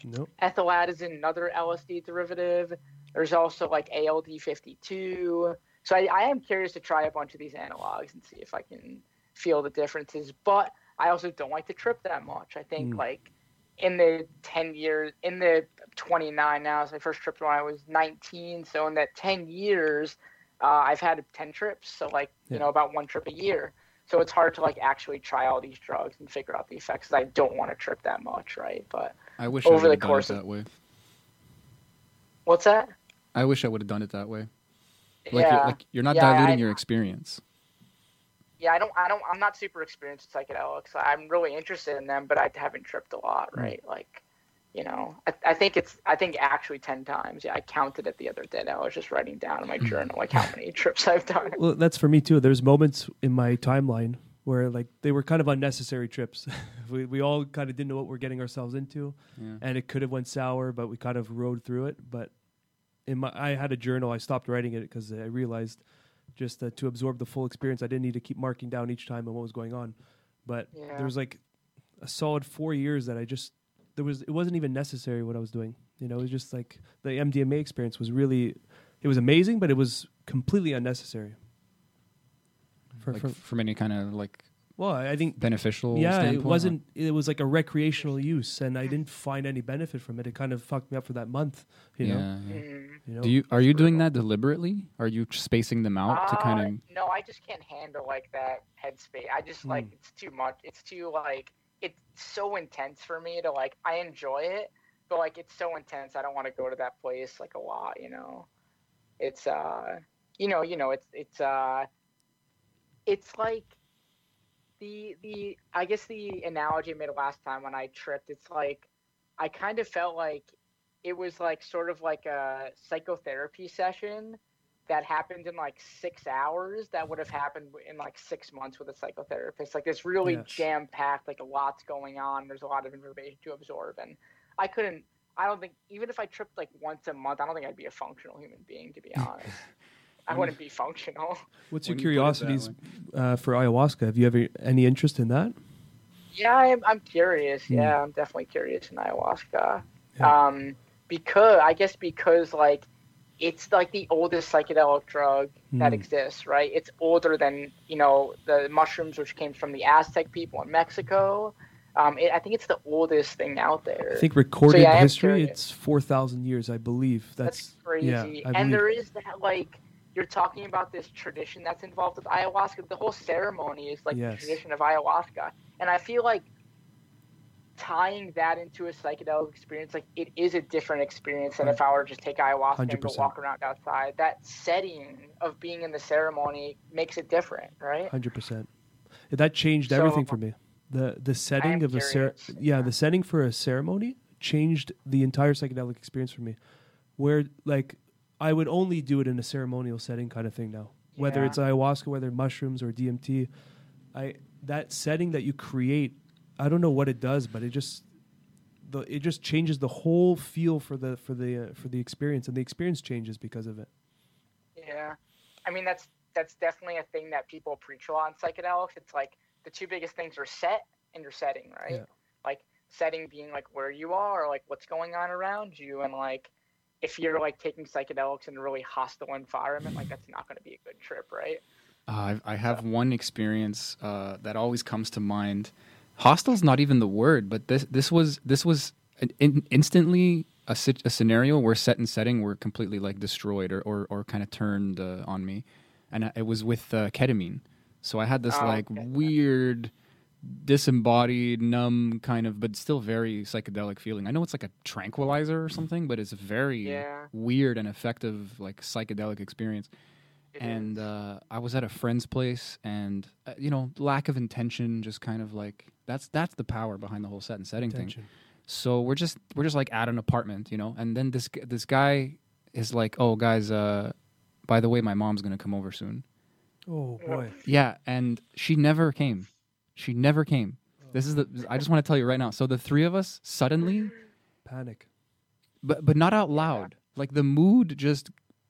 S1: Nope.
S4: Ethylad is another LSD derivative. There's also like ALD52. So I, I am curious to try a bunch of these analogs and see if I can feel the differences. But I also don't like to trip that much. I think
S1: Mm.
S4: like in the 10 years, in the 29 now, so I first tripped when I was 19. So in that 10 years, uh, I've had 10 trips. So like,
S1: Yeah.
S4: you know, about one trip a year. So it's hard to like actually try all these drugs and figure out the effects. I don't want to trip that much, right? But
S2: I wish
S4: Over
S2: would
S4: the course of-
S2: that way.
S4: what's that?
S2: I wish I would have done it that way. Like,
S4: yeah.
S2: you're, like you're not
S4: Yeah,
S2: diluting
S4: I-
S2: your experience.
S4: Yeah, I don't, I don't, I'm not super experienced with psychedelics. I'm really interested in them, but I haven't tripped a lot,
S1: Hmm.
S4: right? Like, you know, I, I think it's, I think actually ten times. Yeah, I counted it the other day. and I was just writing down in my journal like how many trips I've done.
S1: Well, that's for me too. There's moments in my timeline where like they were kind of unnecessary trips. we we all kind of didn't know what we're getting ourselves into,
S2: Yeah.
S1: and it could have went sour, but we kind of rode through it. But in my, I had a journal. I stopped writing it because I realized just uh, to absorb the full experience, I didn't need to keep marking down each time and what was going on. But
S4: Yeah.
S1: there was like a solid four years that I just there was it wasn't even necessary what I was doing. You know, it was just like the MDMA experience was really it was amazing, but it was completely unnecessary. For,
S2: like
S1: for
S2: from any kind of like
S1: Well, I think
S2: beneficial.
S1: yeah,
S2: standpoint,
S1: it wasn't. It was like a recreational use, and I didn't find any benefit from it. It kind of fucked me up for that month. You
S2: yeah.
S1: know.
S2: yeah.
S4: Mm.
S1: You know.
S2: Do you are you doing that deliberately? Are you spacing them out to
S4: Uh,
S2: kind of?
S4: no, I just can't handle like that headspace. I just like
S1: Mm.
S4: it's too much. It's too like it's so intense for me to like. I enjoy it, but like it's so intense. I don't want to go to that place like a lot. You know, it's uh, you know, you know, it's it's uh, it's like the the I guess the analogy I made last time when I tripped. It's like I kind of felt like it was like sort of like a psychotherapy session that happened in like six hours that would have happened in like six months with a psychotherapist like it's really
S1: Yes.
S4: jam packed like a lot's going on there's a lot of information to absorb and i couldn't i don't think even if i tripped like once a month i don't think i'd be a functional human being to be honest i wouldn't be functional
S1: What's your
S2: When you put it that
S1: curiosities uh, for ayahuasca? Have you ever any interest in that?
S4: yeah i'm, I'm curious
S1: Hmm.
S4: yeah i'm definitely curious in ayahuasca
S1: Yeah.
S4: um because i guess because like it's like the oldest psychedelic drug that
S1: Hmm.
S4: exists, right? It's older than you know the mushrooms, which came from the Aztec people in Mexico. Um, it, I think it's the oldest thing out there.
S1: I think recorded
S4: yeah,
S1: history. It's four thousand years, I believe. That's,
S4: that's, crazy.
S1: Yeah, I
S4: and
S1: believe-
S4: there is that like you're talking about this tradition that's involved with ayahuasca. The whole ceremony is like
S1: Yes.
S4: the tradition of ayahuasca, and I feel like tying that into a psychedelic experience, like it is a different experience than if I were to just take ayahuasca and go walk around outside. That setting of being in the ceremony makes it different, right?
S1: hundred percent. That changed
S4: So-
S1: everything for me. The the setting of a cer-
S4: curious.
S1: yeah, the setting for a ceremony changed the entire psychedelic experience for me. Where like I would only do it in a ceremonial setting kind of thing now. Whether it's ayahuasca, whether mushrooms or DMT, I that setting that you create, I don't know what it does, but it just the it just changes the whole feel for the for the uh, for the experience and the experience changes because of it.
S4: Yeah, I mean that's that's definitely a thing that people preach a lot on psychedelics. It's like the two biggest things are set and your setting, right?
S1: Yeah.
S4: Like setting being like where you are, or like what's going on around you, and like if you're like taking psychedelics in a really hostile environment, like that's not going to be a good trip, right?
S2: Uh, I I have one experience uh, that always comes to mind. Hostel's not even the word, but this this was this was an in, instantly a, a scenario where set and setting were completely like destroyed or or, or kind of turned uh, on me, and I, it was with uh, ketamine. So I had this
S4: Oh,
S2: like
S4: okay.
S2: weird, disembodied, numb kind of, but still very psychedelic feeling. I know it's like a tranquilizer or something, but it's a very
S4: Yeah.
S2: weird and effective like psychedelic experience
S4: It
S2: and uh, I was at a friend's place, and uh, you know, lack of intention, just kind of like that's that's the power behind the whole set and setting thing. So we're just we're just like at an apartment, you know, and then this this guy is like, "Oh, guys, uh, by the way, my mom's gonna come over soon."
S1: Oh boy.
S2: Yeah, and she never came. She never came. This is the. I just want to tell you right now. So the three of us suddenly
S1: Panic.
S2: but but not out loud. Like the mood just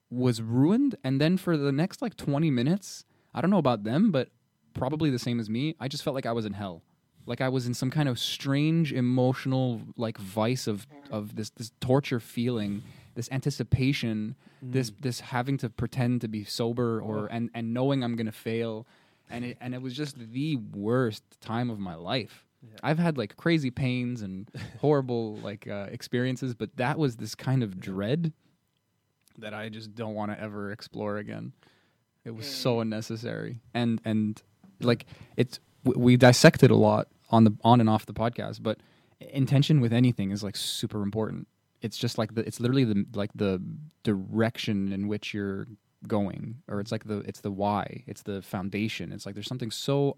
S2: was ruined, and then for the next like twenty minutes, I don't know about them, but probably the same as me. I just felt like I was in hell, like I was in some kind of strange emotional like vice of of this this torture feeling, this anticipation, this mm. this having to pretend to be sober or and and knowing I'm gonna fail, and it and it was just the worst time of my life. I've had like crazy pains and horrible like uh, experiences, but that was this kind of dread that I just don't want to ever explore again. It was so unnecessary, and and like it's w- we dissected a lot on the on and off the podcast, but intention with anything is like super important. It's just like the it's literally the like the direction in which you're going, or it's like the it's the why, it's the foundation. It's like there's something so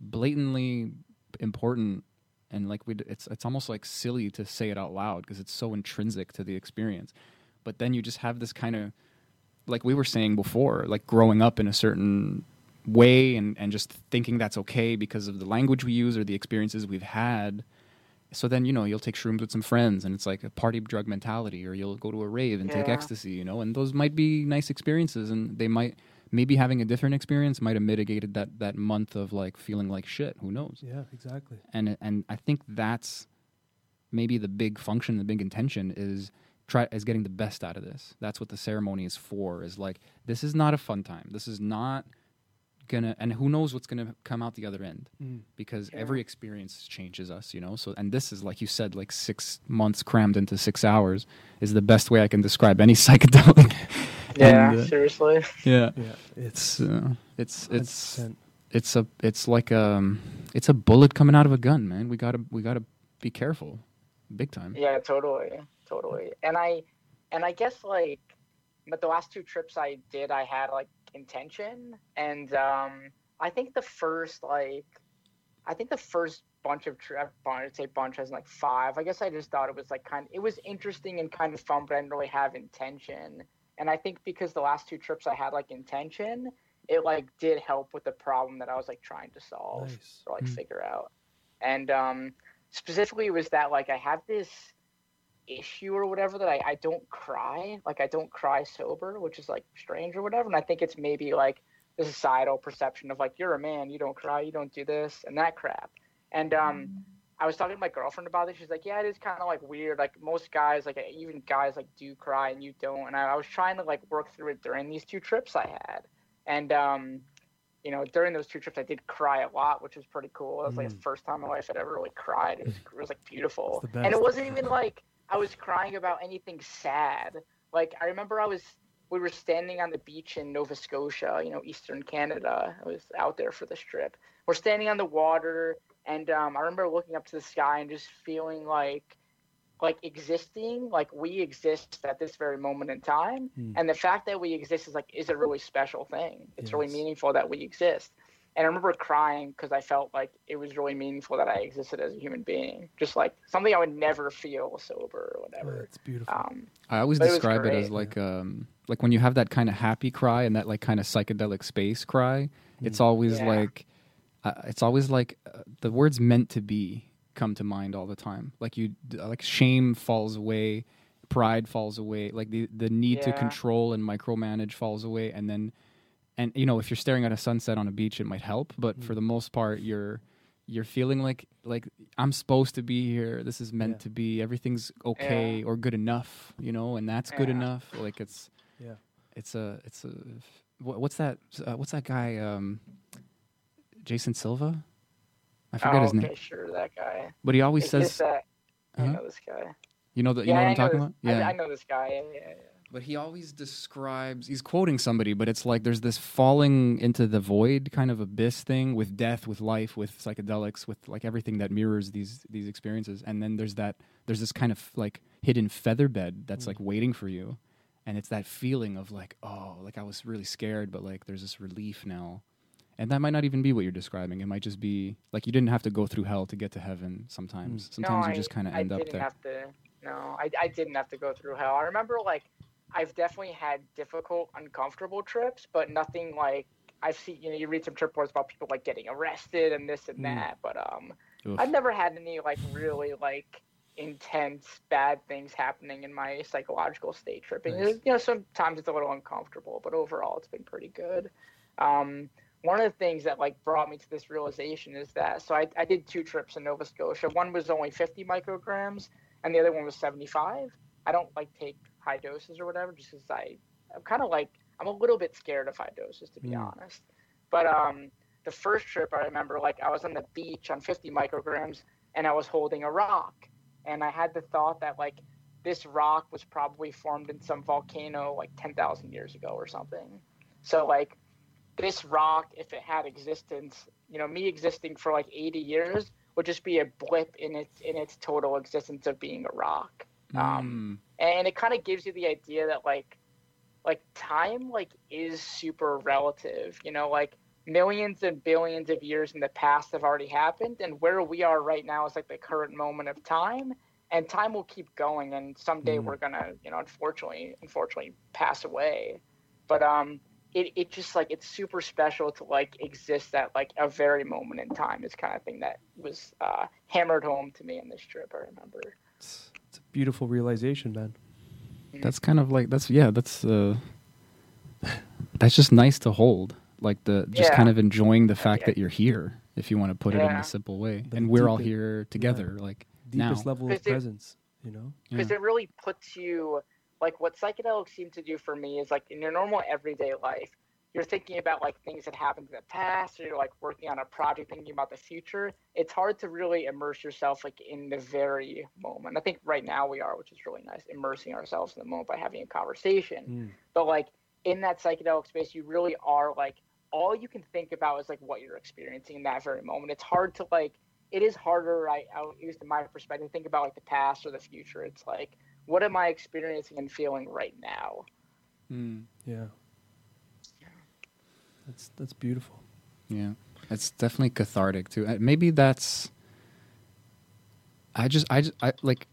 S2: blatantly important and like we it's it's almost like silly to say it out loud because it's so intrinsic to the experience but then you just have this kind of like we were saying before like growing up in a certain way and and just thinking that's okay because of the language we use or the experiences we've had so then you know you'll take shrooms with some friends and it's like a party drug mentality or you'll go to a rave and take ecstasy you know and those might be nice experiences and they might maybe having a different experience might have mitigated that that month of like feeling like shit who knows
S1: Yeah, exactly.
S2: and and I think that's maybe the big function, the big intention is try is getting the best out of this. That's what the ceremony is for. Is like this is not a fun time. This is not gonna and who knows what's gonna come out the other end
S1: Mm.
S2: because
S4: Yeah.
S2: every experience changes us you know so and this is like you said like six months crammed into six hours is the best way i can describe any psychedelic
S4: Yeah,
S2: And, uh,
S4: seriously.
S2: yeah
S1: Yeah, it's
S2: it's uh, it's it's
S1: 100%.
S2: it's a it's like um it's a bullet coming out of a gun man we gotta we gotta be careful big time
S4: Yeah, totally, totally. And I, and I guess like, but the last two trips I did, I had like intention, and um, I think the first like, I think the first bunch of trips, I'd say bunch as like five. I guess I just thought it was like kind, Of, it was interesting and kind of fun, but I didn't really have intention. And I think because the last two trips I had like intention, it like did help with the problem that I was like trying to solve
S1: Nice.
S4: or like
S2: Mm.
S4: figure out. And um, specifically, it was that like I have this issue or whatever that I, I don't cry, like I don't cry sober, which is like strange or whatever. And I think it's maybe like the societal perception of like you're a man, you don't cry, you don't do this and that crap. And um, I was talking to my girlfriend about this. She's like, yeah, it is kind of like weird. Like most guys, like even guys, like do cry and you don't. And I, I was trying to like work through it during these two trips I had. And um, you know, during those two trips, I did cry a lot, which was pretty cool. It was like the first time in my life I'd ever really cried. It was, it was like beautiful, and it wasn't even like I was crying about anything sad. Like I remember I was we were standing on the beach in Nova Scotia, you know, eastern Canada. I was out there for this trip. We're standing on the water, and um, I remember looking up to the sky and just feeling like like existing like we exist at this very moment in time
S1: Hmm.
S4: and the fact that we exist is like is a really special thing it's really meaningful that we exist and i remember crying because i felt like it was really meaningful that i existed as a human being just like something i would never feel sober or
S1: Yeah,
S4: whatever
S1: it's beautiful.
S4: um
S2: I always
S4: But it
S2: describe it as like um like when you have that kind of happy cry and that like kind of psychedelic space cry. It's always
S4: Yeah.
S2: like uh, it's always like uh, the words meant to be come to mind all the time. Like you like shame falls away, pride falls away, like the the need to control and micromanage falls away and then and you know if you're staring at a sunset on a beach it might help, but for the most part you're you're feeling like like I'm supposed to be here. This is meant
S1: Yeah.
S2: to be. Everything's okay or good enough, you know, and that's good enough. Like it's
S1: Yeah.
S2: it's a it's a what, what's that uh, what's that guy um Jason Silva? I forget
S4: oh,
S2: his
S4: okay
S2: name.
S4: sure that guy
S2: But he always
S4: It's
S2: says
S4: just that
S2: Uh-huh.
S4: know this guy
S2: you know that you
S4: yeah
S2: know what
S4: I
S2: I'm talking
S4: this,
S2: about? Yeah.
S4: I, I know this guy yeah, yeah, yeah.
S2: But he always describes he's quoting somebody, but it's like there's this falling into the void kind of abyss thing with death, with life, with psychedelics, with like everything that mirrors these these experiences. And then there's that there's this kind of like hidden feather bed that's mm. like waiting for you. And it's that feeling of like, oh, like I was really scared, but like there's this relief now. And that might not even be what you're describing. It might just be like you didn't have to go through hell to get to heaven sometimes. Mm. Sometimes
S4: no,
S2: you just kind of end
S4: I
S2: up there.
S4: Have to, no, I, I didn't have to go through hell. I remember like I've definitely had difficult, uncomfortable trips, but nothing like I've seen. You know, you read some trip reports about people like getting arrested and this and
S1: Mm.
S4: that, but um,
S2: Oof.
S4: I've never had any like really like intense bad things happening in my psychological state tripping.
S1: Nice.
S4: You know, sometimes it's a little uncomfortable, but overall it's been pretty good. Um, one of the things that like brought me to this realization is that so I, I did two trips in Nova Scotia. One was only 50 micrograms, and the other one was 75. I don't like take high doses or whatever, just because I I'm kind of like I'm a little bit scared of high doses to be
S1: Mm.
S4: honest. But um, the first trip I remember like I was on the beach on 50 micrograms, and I was holding a rock, and I had the thought that like this rock was probably formed in some volcano like 10,000 years ago or something. So like this rock, if it had existence, you know, me existing for like 80 years would just be a blip in its in its total existence of being a rock. Um, and it kind of gives you the idea that like like time like is super relative you know like millions and billions of years in the past have already happened and where we are right now is like the current moment of time and time will keep going and someday
S1: Mm.
S4: we're gonna you know unfortunately unfortunately pass away but um it, it just like it's super special to like exist at like a very moment in time is kind of thing that was uh, hammered home to me in this trip i remember
S1: It's, it's a beautiful realization, man.
S2: That's kind of like that's yeah, that's uh that's just nice to hold. Like the just
S4: Yeah.
S2: kind of enjoying the fact
S4: Yeah.
S2: that you're here, if you want to put it in a simple way.
S1: The
S2: and we're all here together, like
S1: Deepest
S2: now.
S1: level of
S4: it-
S1: presence, you know?
S4: because
S2: Yeah.
S4: it really puts you like what psychedelics seem to do for me is like in your normal everyday life you're thinking about like things that happened in the past or you're like working on a project thinking about the future it's hard to really immerse yourself like in the very moment. I think right now we are which is really nice immersing ourselves in the moment by having a conversation.
S1: Mm.
S4: but like in that psychedelic space you really are like all you can think about is like what you're experiencing in that very moment. It's hard to like it is harder I, at least in my perspective to think about like the past or the future. It's like what am i experiencing and feeling right now?
S2: Mm,
S1: Yeah. That's that's beautiful.
S2: yeah, it's definitely cathartic too. Uh, Maybe that's. I just, I just, I like.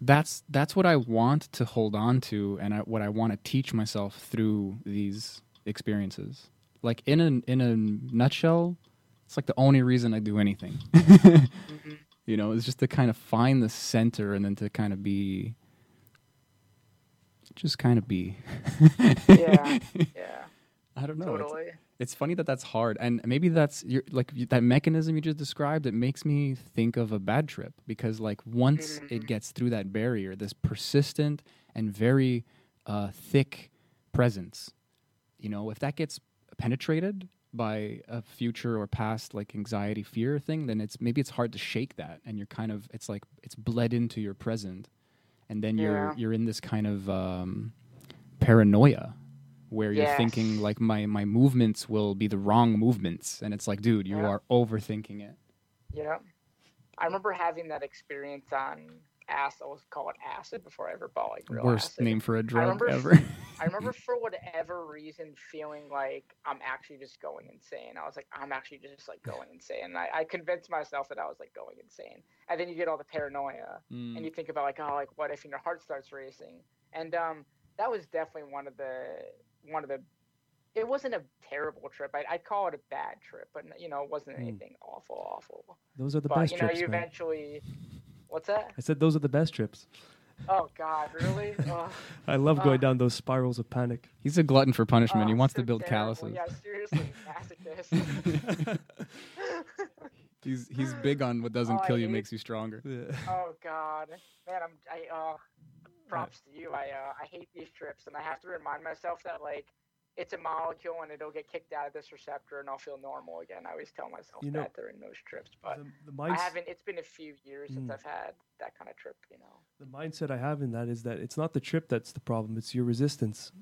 S2: That's that's what I want to hold on to, and I, what I want to teach myself through these experiences. Like in a in a nutshell, it's like the only reason I do anything. you know, is just to kind of find the center, and then to kind of be. Just kind of be.
S4: yeah yeah
S2: I don't know. it's-
S4: totally
S2: it's funny that that's hard and maybe that's your like that mechanism you just described it makes me think of a bad trip because like once it
S4: Mhm.
S2: gets through that barrier this persistent and very uh, thick presence you know if that gets penetrated by a future or past like anxiety fear thing then it's maybe it's hard to shake that and you're kind of it's like it's bled into your present and then you're you're in this kind of um, paranoia where you're thinking like my my movements will be the wrong movements and it's like dude you
S4: Yeah.
S2: are overthinking it
S4: Yeah. I remember having that experience on acid. I was called acid before I ever bought like real
S2: worst
S4: acid.
S2: name for a drug
S4: remember-
S2: ever
S4: I remember for whatever reason feeling like I'm actually just going insane. I was like, I'm actually just like going insane. And I, I convinced myself that I was like going insane. And then you get all the paranoia
S2: Mm.
S4: and you think about like, oh, like what if and your heart starts racing? And um, that was definitely one of the one of the. It wasn't a terrible trip. I'd, I'd call it a bad trip, but you know, it wasn't
S1: Mm.
S4: anything awful, awful.
S1: Those are the
S4: but
S1: best
S4: you know,
S1: trips,
S4: you
S1: man.
S4: eventually. What's that?
S1: I said those are the best trips.
S4: Oh God, really?
S1: I love going
S4: Uh,
S1: down those spirals of panic.
S2: he's a glutton for punishment he
S4: oh,
S2: wants
S4: so
S2: to build
S4: terrible.
S2: calluses
S4: Yeah, seriously, masochist.
S2: he's he's big on what doesn't
S4: Oh, I
S2: kill you
S4: hate-
S2: makes you stronger
S1: Yeah.
S4: oh God, man, I'm I props to you. I uh, I hate these trips, and I have to remind myself that like it's a molecule and it'll get kicked out of this receptor, and I'll feel normal again. I always tell myself
S1: You know,
S4: that during those trips, but
S1: the, the,
S4: I haven't. It's been a few years since
S1: Mm.
S4: I've had that kind of trip. You know.
S1: the mindset I have in that is that it's not the trip that's the problem; it's your resistance.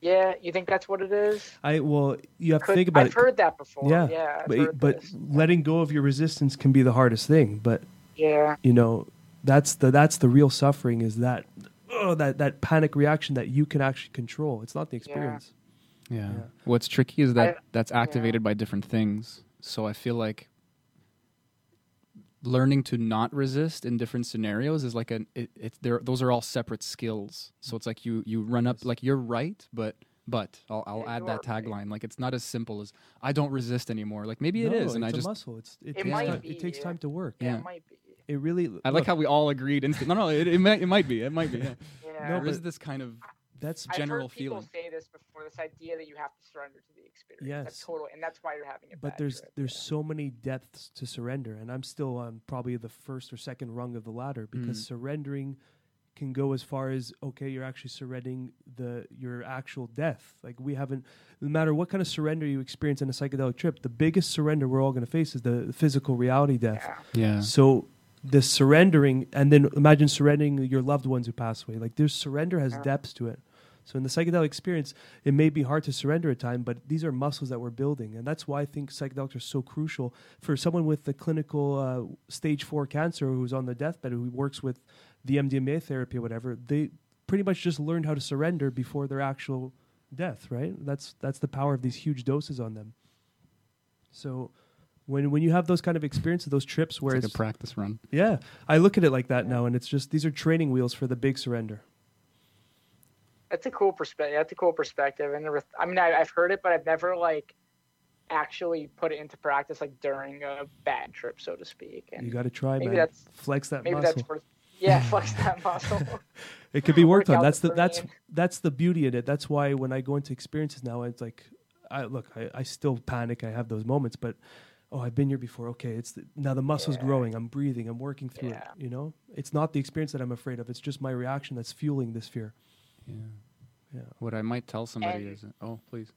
S4: Yeah, you think that's what it is?
S1: I well, you have to think about
S4: I've
S1: it.
S4: heard that before.
S1: Yeah,
S4: Yeah,
S1: but but
S4: this.
S1: letting go of your resistance can be the hardest thing. But
S4: yeah,
S1: you know, that's the that's the real suffering is that oh, that that panic reaction that you can actually control. It's not the experience.
S2: yeah.
S1: Yeah.
S2: what's tricky is that
S4: I-
S2: that's activated by different things so i feel like learning to not resist in different scenarios is like an it, it's there those are all separate skills so it's like you you run up like you're right but but I'll, I'll
S4: Yeah,
S2: add that
S4: are right.
S2: tagline like it's not as simple as I don't resist anymore like maybe it
S1: No,
S2: is and I
S1: it's a
S2: just
S1: muscle. It's it,
S4: It
S1: takes
S4: might
S1: time,
S4: be,
S1: it takes
S4: yeah.
S1: time to work.
S4: yeah,
S2: Yeah.
S4: it might be.
S1: It really.
S2: I like
S1: look,
S2: how we all agreed instant no no it, it might it might be it might be yeah.
S4: Yeah.
S1: No,
S2: there is
S1: but-
S2: this kind of
S1: that's general feeling.
S4: I've
S2: general
S4: heard people
S2: feeling.
S4: say this before. This idea that you have to surrender to the experience. That's
S1: Yes.
S4: total, and that's why you're having a
S1: but
S4: bad
S1: there's
S4: trip,
S1: there's
S4: yeah.
S1: so many depths to surrender and i'm still on probably the first or second rung of the ladder because
S2: Mm.
S1: surrendering can go as far as okay you're actually surrendering the your actual death like we haven't no matter what kind of surrender you experience in a psychedelic trip the biggest surrender we're all going to face is the physical reality death
S4: Yeah.
S2: yeah
S1: so the surrendering and then imagine surrendering your loved ones who pass away. Like there's surrender has depths to it. So in the psychedelic experience it may be hard to surrender at time but these are muscles that we're building and that's why i think psychedelics are so crucial for someone with the clinical uh, stage four cancer who's on the deathbed who works with the mdma therapy or whatever they pretty much just learned how to surrender before their actual death right? That's that's the power of these huge doses on them. So when when you have those kind of experiences those trips where
S2: it's
S1: it's,
S2: a practice run
S1: yeah, I look at it like that now, and it's just these are training wheels for the big surrender.
S4: That's a cool perspective. That's a cool perspective. And never, I mean, I, I've heard it, but I've never like actually put it into practice like during a bad trip, so to speak. And
S1: You got to try,
S4: maybe
S1: man.
S4: that's-
S1: Flex that
S4: maybe
S1: muscle.
S4: that's worth. Yeah, flex that muscle.
S1: It could be worked
S4: work
S1: on. That's
S4: the
S1: the that's
S4: brain.
S1: that's the beauty in it. That's why when I go into experiences now, it's like, I look, I, I still panic. I have those moments, but oh, I've been here before. Okay, it's the, now the muscle's
S4: Yeah.
S1: growing. I'm breathing. I'm working through
S4: Yeah.
S1: it. You know, it's not the experience that I'm afraid of. It's just my reaction that's fueling this fear.
S2: yeah
S1: Yeah.
S2: what I might tell somebody
S4: And-
S2: is oh please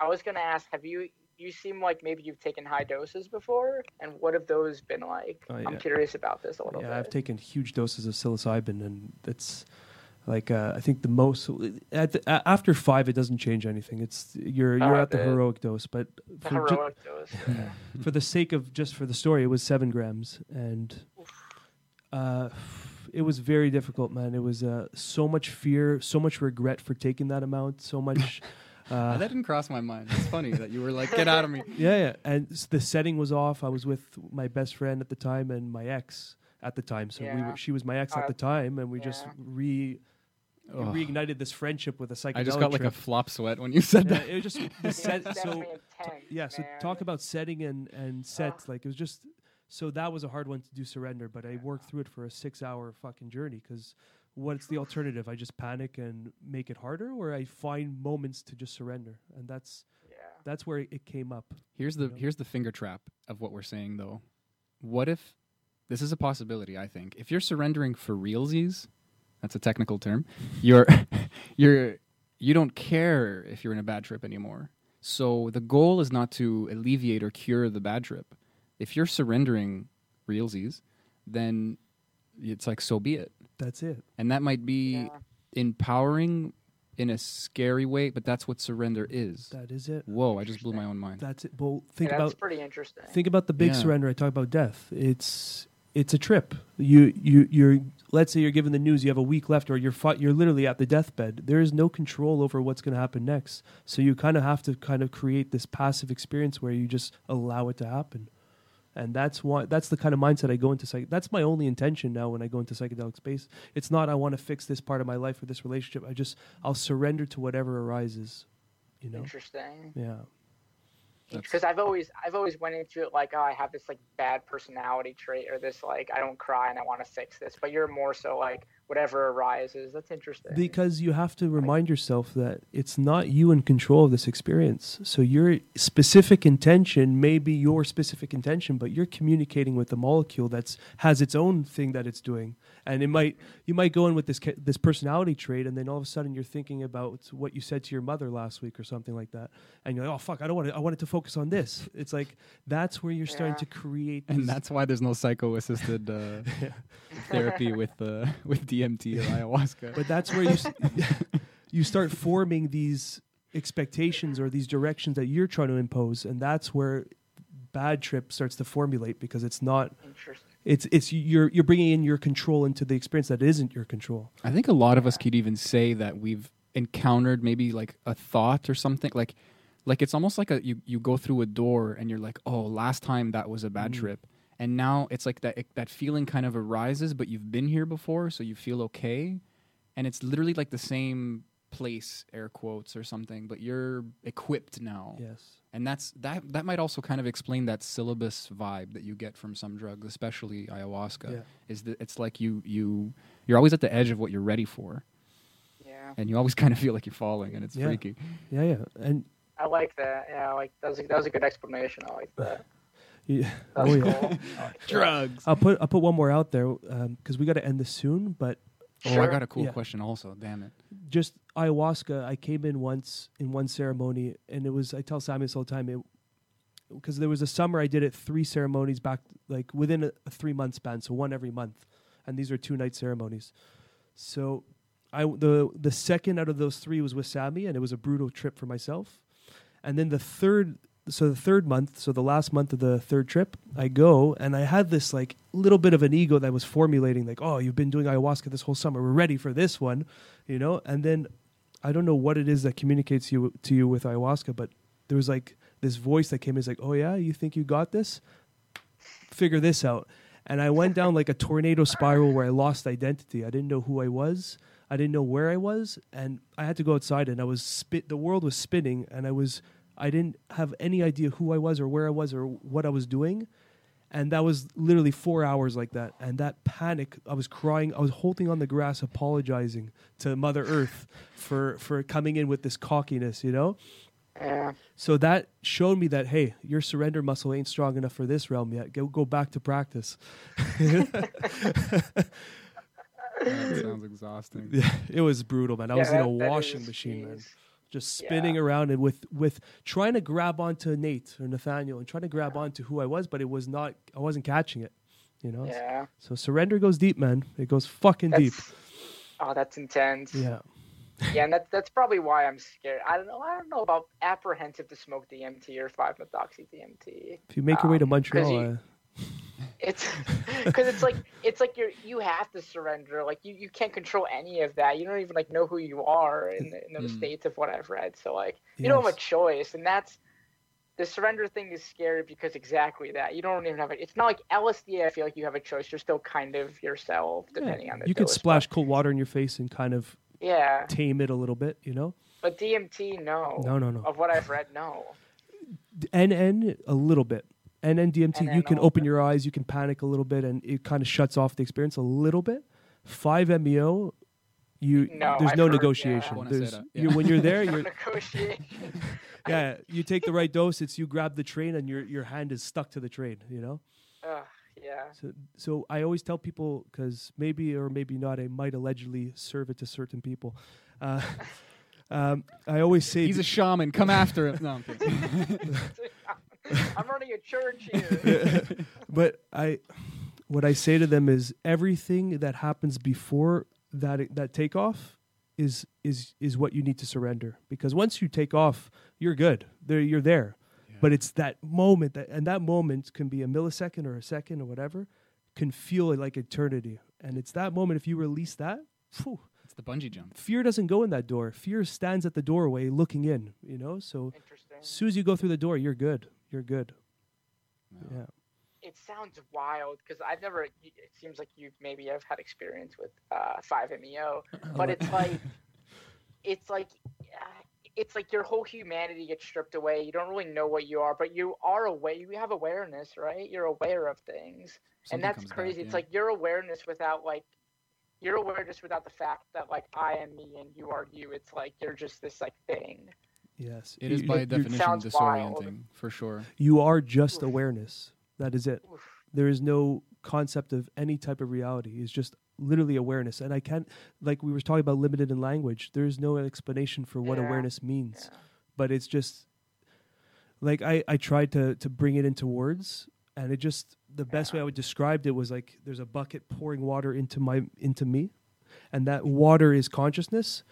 S4: I was gonna ask, have you? You seem like maybe you've taken high doses before, and what have those been like?
S1: Oh,
S4: I'm curious about this a little
S1: Yeah,
S4: bit.
S1: Yeah, I've taken huge doses of psilocybin, and it's like uh, I think the most at the, after five, it doesn't change anything. It's you're you're
S4: Oh,
S1: at the
S4: the-
S1: heroic dose, but
S4: the
S1: for, ju-
S4: heroic dose. yeah.
S1: for the sake of just for the story, it was seven grams, and uh, it was very difficult, man. It was uh, so much fear, so much regret for taking that amount, so much. Uh,
S2: that didn't cross my mind. It's funny that you were like, "Get out of me."
S1: yeah, yeah, and s- the setting was off. I was with my best friend at the time and my ex at the time, so we were, she was my ex
S4: Uh,
S1: at the time, and we just
S4: yeah.
S1: Re
S2: Ugh.
S1: reignited this friendship with a psychedelic.
S2: I just got like a flop sweat when you said
S1: yeah,
S2: that.
S1: it was just the set, so
S4: intense,
S1: yeah. So
S4: man.
S1: talk about setting and and set. Like it was just so that was a hard one to do surrender, but I worked through it for a six hour fucking journey because. What's the alternative? I just panic and make it harder, or I find moments to just surrender, and that's
S4: Yeah.
S1: that's where it came up.
S2: Here's the
S1: know?
S2: here's the finger trap of what we're saying though. What if this is a possibility, I think. If you're surrendering for realsies, that's a technical term, you're you're you don't care if you're in a bad trip anymore. So the goal is not to alleviate or cure the bad trip. If you're surrendering realsies, then it's like so be it.
S1: That's it.
S2: And that might be
S4: Yeah.
S2: empowering in a scary way, but that's what surrender is.
S1: That is it.
S2: Whoa, I just blew my own mind.
S1: That's it. Well, think
S4: Yeah,
S1: about
S4: that's pretty interesting.
S1: think about the big
S2: Yeah.
S1: surrender. I talk about death. It's it's a trip. You you you're let's say you're given the news you have a week left, or you're you're literally at the deathbed. There is no control over what's going to happen next. So you kind of have to kind of create this passive experience where you just allow it to happen. And that's why that's the kind of mindset I go into psych. That's my only intention now when I go into psychedelic space. It's not I want to fix this part of my life or this relationship. I just I'll surrender to whatever arises. You know.
S4: Interesting.
S1: Yeah.
S4: Because I've always I've always went into it like oh I have this like bad personality trait or this like I don't cry and I want to fix this. But you're more so like whatever arises. That's interesting.
S1: Because you have to remind yourself that it's not you in control of this experience. So your specific intention may be your specific intention, but you're communicating with the molecule that's has its own thing that it's doing. And it might you might go in with this this personality trait, and then all of a sudden you're thinking about what you said to your mother last week or something like that, and you're like, oh fuck, I don't want to. I wanted to focus on this. It's like that's where you're starting to create.
S2: and that's why there's no psycho-assisted uh, therapy with uh, with DMT or ayahuasca.
S1: but that's where you s- you start forming these expectations or these directions that you're trying to impose and that's where bad trip starts to formulate because it's not
S4: Interesting.
S1: it's it's you're you're bringing in your control into the experience that isn't your control
S2: I think a lot of us could even say that we've encountered maybe like a thought or something like like it's almost like a you, you go through a door and you're like oh last time that was a bad
S1: Mm.
S2: trip and now it's like that that feeling kind of arises but you've been here before so you feel okay and it's literally like the same place air quotes or something but you're equipped now
S1: yes
S2: and that's that that might also kind of explain that syllabus vibe that you get from some drugs especially ayahuasca
S1: Yeah.
S2: is that it's like you you you're always at the edge of what you're ready for
S4: Yeah.
S2: and you always kind of feel like you're falling and it's
S1: Yeah.
S2: freaky
S1: yeah yeah and
S4: I like that. Yeah, I like that was a, that was a good explanation. I like that.
S1: Yeah, oh yeah.
S4: I like that.
S2: drugs.
S1: I'll put i'll put one more out there um, because we got to end this soon but
S2: oh i got a cool
S1: Yeah.
S2: question also damn it.
S1: Just ayahuasca i came in once in one ceremony and it was i tell sammy this all the time it because there was a summer i did it three ceremonies back like within a, a three month span so one every month and these are two night ceremonies. So i the the second out of those three was with sammy and it was a brutal trip for myself. And then the third so the third month so the last month of the third trip i go and i had this like little bit of an ego that was formulating like oh you've been doing ayahuasca this whole summer. We're ready for this one you know? And then i don't know what it is that communicates you to you with ayahuasca but there was like this voice that came is like oh yeah? You think you got this? Figure this out. And i went down like a tornado spiral where i lost identity. I didn't know who i was. I didn't know where i was. And i had to go outside and i was spit the world was spinning and i was i didn't have any idea who i was or where i was or what i was doing. And that was literally four hours like that. And that panic i was crying i was holding on the grass apologizing to mother earth for for coming in with this cockiness you know?
S4: Yeah.
S1: so that showed me that hey your surrender muscle ain't strong enough for this realm yet. Go, go back to practice.
S2: That sounds exhausting.
S1: Yeah, it was brutal man. I was in a
S4: that- that
S1: washing
S4: is-
S1: machine man.
S4: jeez.
S1: Just spinning
S4: Yeah.
S1: around and with with trying to grab onto Nate or Nathaniel and trying to grab onto who I was, but it was not. I wasn't catching it. You know.
S4: Yeah.
S1: So surrender goes deep, man. It goes fucking deep.
S4: Oh, that's intense.
S1: Yeah.
S4: Yeah, and that's that's probably why I'm scared. I don't know. I don't know about apprehensive to smoke DMT or five methoxy DMT.
S1: If you make your way to
S4: Um,
S1: Montreal,
S4: you-
S1: uh,
S4: It's because it's like it's like you're you have to surrender. Like you, you can't control any of that. You don't even like know who you are in, the, in those
S2: Mm.
S4: states of what I've read. So like you don't have a choice, and that's the surrender thing is scary because exactly that you don't even have it. It's not like LSD. I feel like you have a choice. You're still kind of yourself
S1: yeah,
S4: depending on the.
S1: you could
S4: dose, but-
S1: splash cold water in your face and kind of
S4: Yeah,
S1: tame it a little bit. You know.
S4: but DMT, no.
S1: No, no, no.
S4: Of what I've read, no.
S1: NN a little bit. NN DMT, you can open
S4: little
S1: your eyes, you can panic a little bit, and it kind of shuts off the experience a little bit. Five MEO, you
S4: No,
S1: there's
S4: I've
S1: no
S4: heard,
S1: negotiation.
S2: Wanna
S1: There's
S2: that,
S1: you when you're there, you're
S4: negotiation.
S1: yeah, you take the right dose. It's you grab the train and your your hand is stuck to the train. You know.
S4: Ugh, yeah.
S1: So so I always tell people because maybe or maybe not, I might allegedly serve it to certain people. Uh, um, I always say
S2: He's a shaman. Come after him. No, I'm
S4: running a church here.
S1: but I, what I say to them is everything that happens before that that takeoff is is is what you need to surrender because once you take off, you're good. There, you're there. But it's that moment that and that moment can be a millisecond or a second or whatever, can feel like eternity. And it's that moment if you release that, phew,
S2: it's the bungee jump.
S1: fear doesn't go in that door. Fear stands at the doorway looking in. You know, so as soon as you go through the door, you're good. You're good. Yeah.
S4: It sounds wild because I've never. It seems like you maybe have had experience with uh, 5MEO, but it's like, it's like, uh, it's like your whole humanity gets stripped away. You don't really know what you are, but you are aware. You have awareness, right? You're aware of things,
S2: Something
S4: and that's
S2: comes back,
S4: crazy. It's
S2: yeah.
S4: like your awareness without like. Your awareness without the fact that like I am me and you are you. It's like you're just this like thing.
S1: Yes.
S2: It is
S1: You-
S2: by
S1: you-
S2: definition
S4: sounds wild.
S2: disorienting for sure.
S1: You are just
S4: Oof.
S1: awareness. That is it.
S4: Oof.
S1: There is no concept of any type of reality. It's just literally awareness. And I can't, like we were talking about limited in language, there is no explanation for what
S4: Yeah.
S1: awareness means.
S4: Yeah.
S1: But it's just, like, I, I tried to, to bring it into words. And it just, the best way I would describe it was like there's a bucket pouring water into my into me. And that water is consciousness.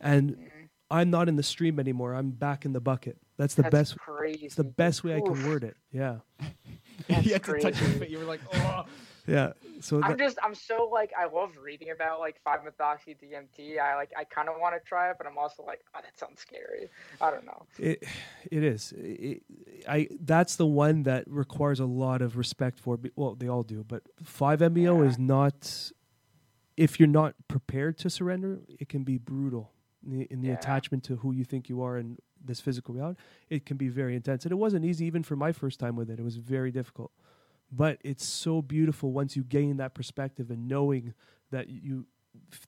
S1: And mm. I'm not in the stream anymore. I'm back in the bucket. That's the
S4: That's
S1: best.
S4: crazy.
S1: It's the best way I can word it. Yeah.
S2: You had to touch your
S4: crazy.
S2: face. You were like, oh.
S1: Yeah. So
S4: I'm
S1: that,
S4: just I'm so like I love reading about like 5 methoxy DMT. I like I kind of want to try it, but I'm also like, oh, that sounds scary. I don't know.
S1: it it is. It, I that's the one that requires a lot of respect for. Well, they all do, but five MEO
S4: Yeah.
S1: is not. If you're not prepared to surrender, it can be brutal in the, in the
S4: Yeah.
S1: attachment to who you think you are and this physical reality. It can be very intense, and it wasn't easy even for my first time with it. It was very difficult, but it's so beautiful once you gain that perspective and knowing that you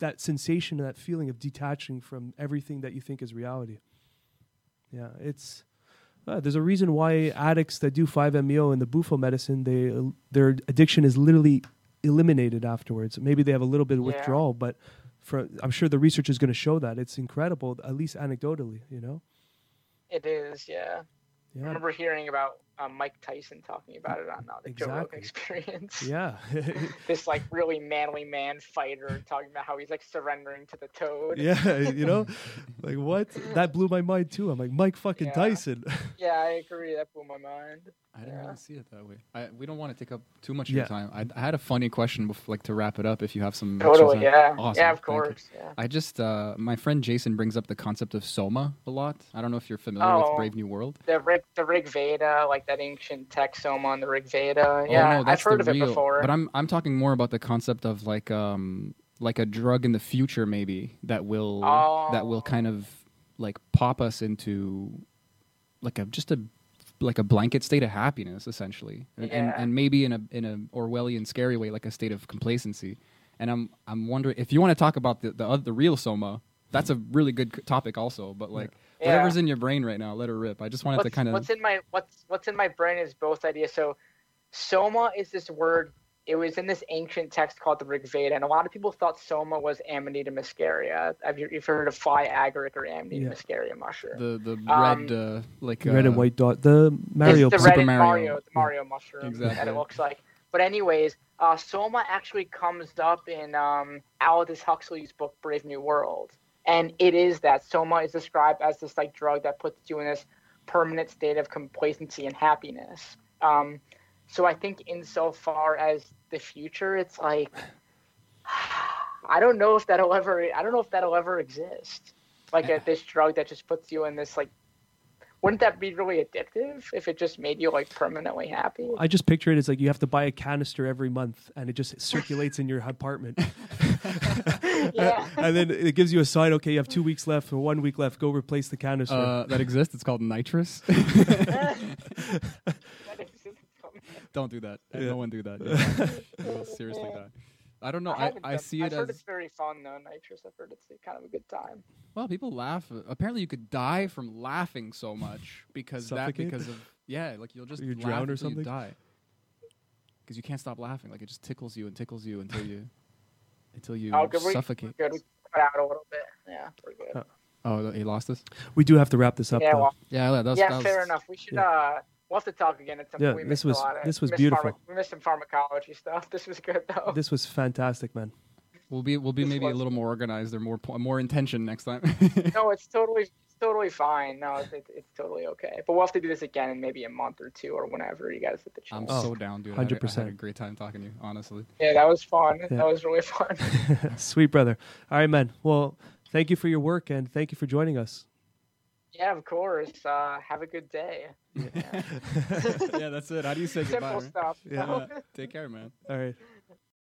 S1: that sensation and that feeling of detaching from everything that you think is reality. Yeah, it's uh, there's a reason why addicts that do 5-MeO and the Bufo medicine, they their addiction is literally eliminated afterwards. Maybe they have a little bit of
S4: Yeah.
S1: withdrawal, but for I'm sure the research is going to show that it's incredible, at least anecdotally. You know,
S4: It is, yeah. I remember hearing about um, Mike Tyson talking about it on uh, the Joe Rogan Experience.
S1: yeah,
S4: This like really manly man fighter talking about how he's like surrendering to the toad.
S1: yeah. You know, like what? That blew my mind too. I'm like Mike fucking
S4: Yeah.
S1: Tyson.
S4: Yeah, I agree. That blew my mind.
S2: I didn't
S4: Yeah.
S2: really see it that way. I, we don't want to take up too much of
S1: Yeah.
S2: your time. I, I had a funny question, bef- like to wrap it up. If you have some
S4: Totally, yeah.
S2: Awesome,
S4: Yeah, of course. Yeah.
S2: I just uh, my friend Jason brings up the concept of soma a lot. I don't know if you're familiar
S4: Oh.
S2: with Brave New World.
S4: The Rig, the Rig Veda, like that ancient text soma on the Rig Veda.
S2: Oh,
S4: Yeah,
S2: no,
S4: I've heard of it before.
S2: But I'm I'm talking more about the concept of like um like a drug in the future maybe that will that will
S4: Oh.
S2: kind of like pop us into like a just a like a blanket state of happiness essentially and, and
S4: Yeah.
S2: and maybe in a in a orwellian scary way like a state of complacency and i'm i'm wondering if you want to talk about the the, the real soma that's a really good topic also but like
S4: Yeah.
S2: Whatever's in your brain right now let her rip i just wanted
S4: what's,
S2: to kind of
S4: what's in my what's what's in my brain is both ideas. So, soma is this word it was in this ancient text called the Rig Veda, and a lot of people thought soma was Amanita muscaria. Have you you've heard of fly agaric or Amanita
S1: Yeah.
S4: muscaria mushroom?
S2: The the
S4: Um,
S2: red uh, like
S1: red and
S2: uh,
S1: white dot. The Mario.
S4: the
S2: Super
S4: red
S2: Mario.
S4: Mario, the Mario mushroom that
S2: Exactly.
S4: it looks like. But anyways, uh, soma actually comes up in um, Aldous Huxley's book Brave New World, and it is that soma is described as this like drug that puts you in this permanent state of complacency and happiness. Um, so I think insofar as the future, it's like I don't know if that'll ever. I don't know if that'll ever exist. Like a, this drug that just puts you in this like. Wouldn't that be really addictive if it just made you like permanently happy?
S1: I just picture it as like you have to buy a canister every month, and it just circulates in your apartment.
S4: Yeah.
S1: and then it gives you a sign. Okay, you have two weeks left or one week left. Go replace the canister.
S2: uh, that exists. It's called nitrous. Don't do that.
S1: Yeah.
S2: No one do that. You'll die. You will seriously
S4: Yeah.
S2: die. I don't know. I,
S4: haven't
S2: I see
S4: I've
S2: it
S4: heard
S2: as
S4: it's very fun though. Nitrous. I've heard it's kind of a good time.
S2: well. People laugh. Apparently, you could die from laughing so much because that because of yeah, like you'll just
S1: You drown or
S2: until you
S1: something?
S2: die. Because you can't stop laughing. Like it just tickles you and tickles you until you until you
S4: Oh, good. We,
S2: suffocate.
S4: Good. We cut out a little bit. Yeah, we're good.
S1: Uh,
S2: Oh, he lost us.
S1: we do have to wrap this up.
S4: yeah,
S1: though.
S4: well,
S2: Yeah, that was,
S4: yeah,
S2: that was,
S4: fair enough. We should.
S1: yeah.
S4: uh We'll have to talk again at some
S1: Yeah,
S4: point. We
S1: this was-
S4: a lot of,
S1: this was beautiful.
S4: pharma- we missed some pharmacology stuff. This was good though.
S1: This was fantastic, man.
S2: We'll be we'll be maybe a little more organized or more more intention next time.
S4: no, it's totally, it's totally fine. No, it's, it's, it's totally okay. But we'll have to do this again in maybe a month or two or whenever you guys get the chance. I'm.
S1: Oh,
S2: so down, dude. I had a- I had a great time talking to you. Honestly.
S4: Yeah, that was fun.
S1: Yeah.
S4: That was really fun.
S1: Sweet brother. All right, man. Well, thank you for your work and thank you for joining us.
S4: yeah, of course. Uh, have a good day.
S2: yeah, that's it. How do you say goodbye?
S4: Simple
S2: right?
S4: stuff.
S1: Yeah.
S2: Yeah. Take care, man.
S1: All right.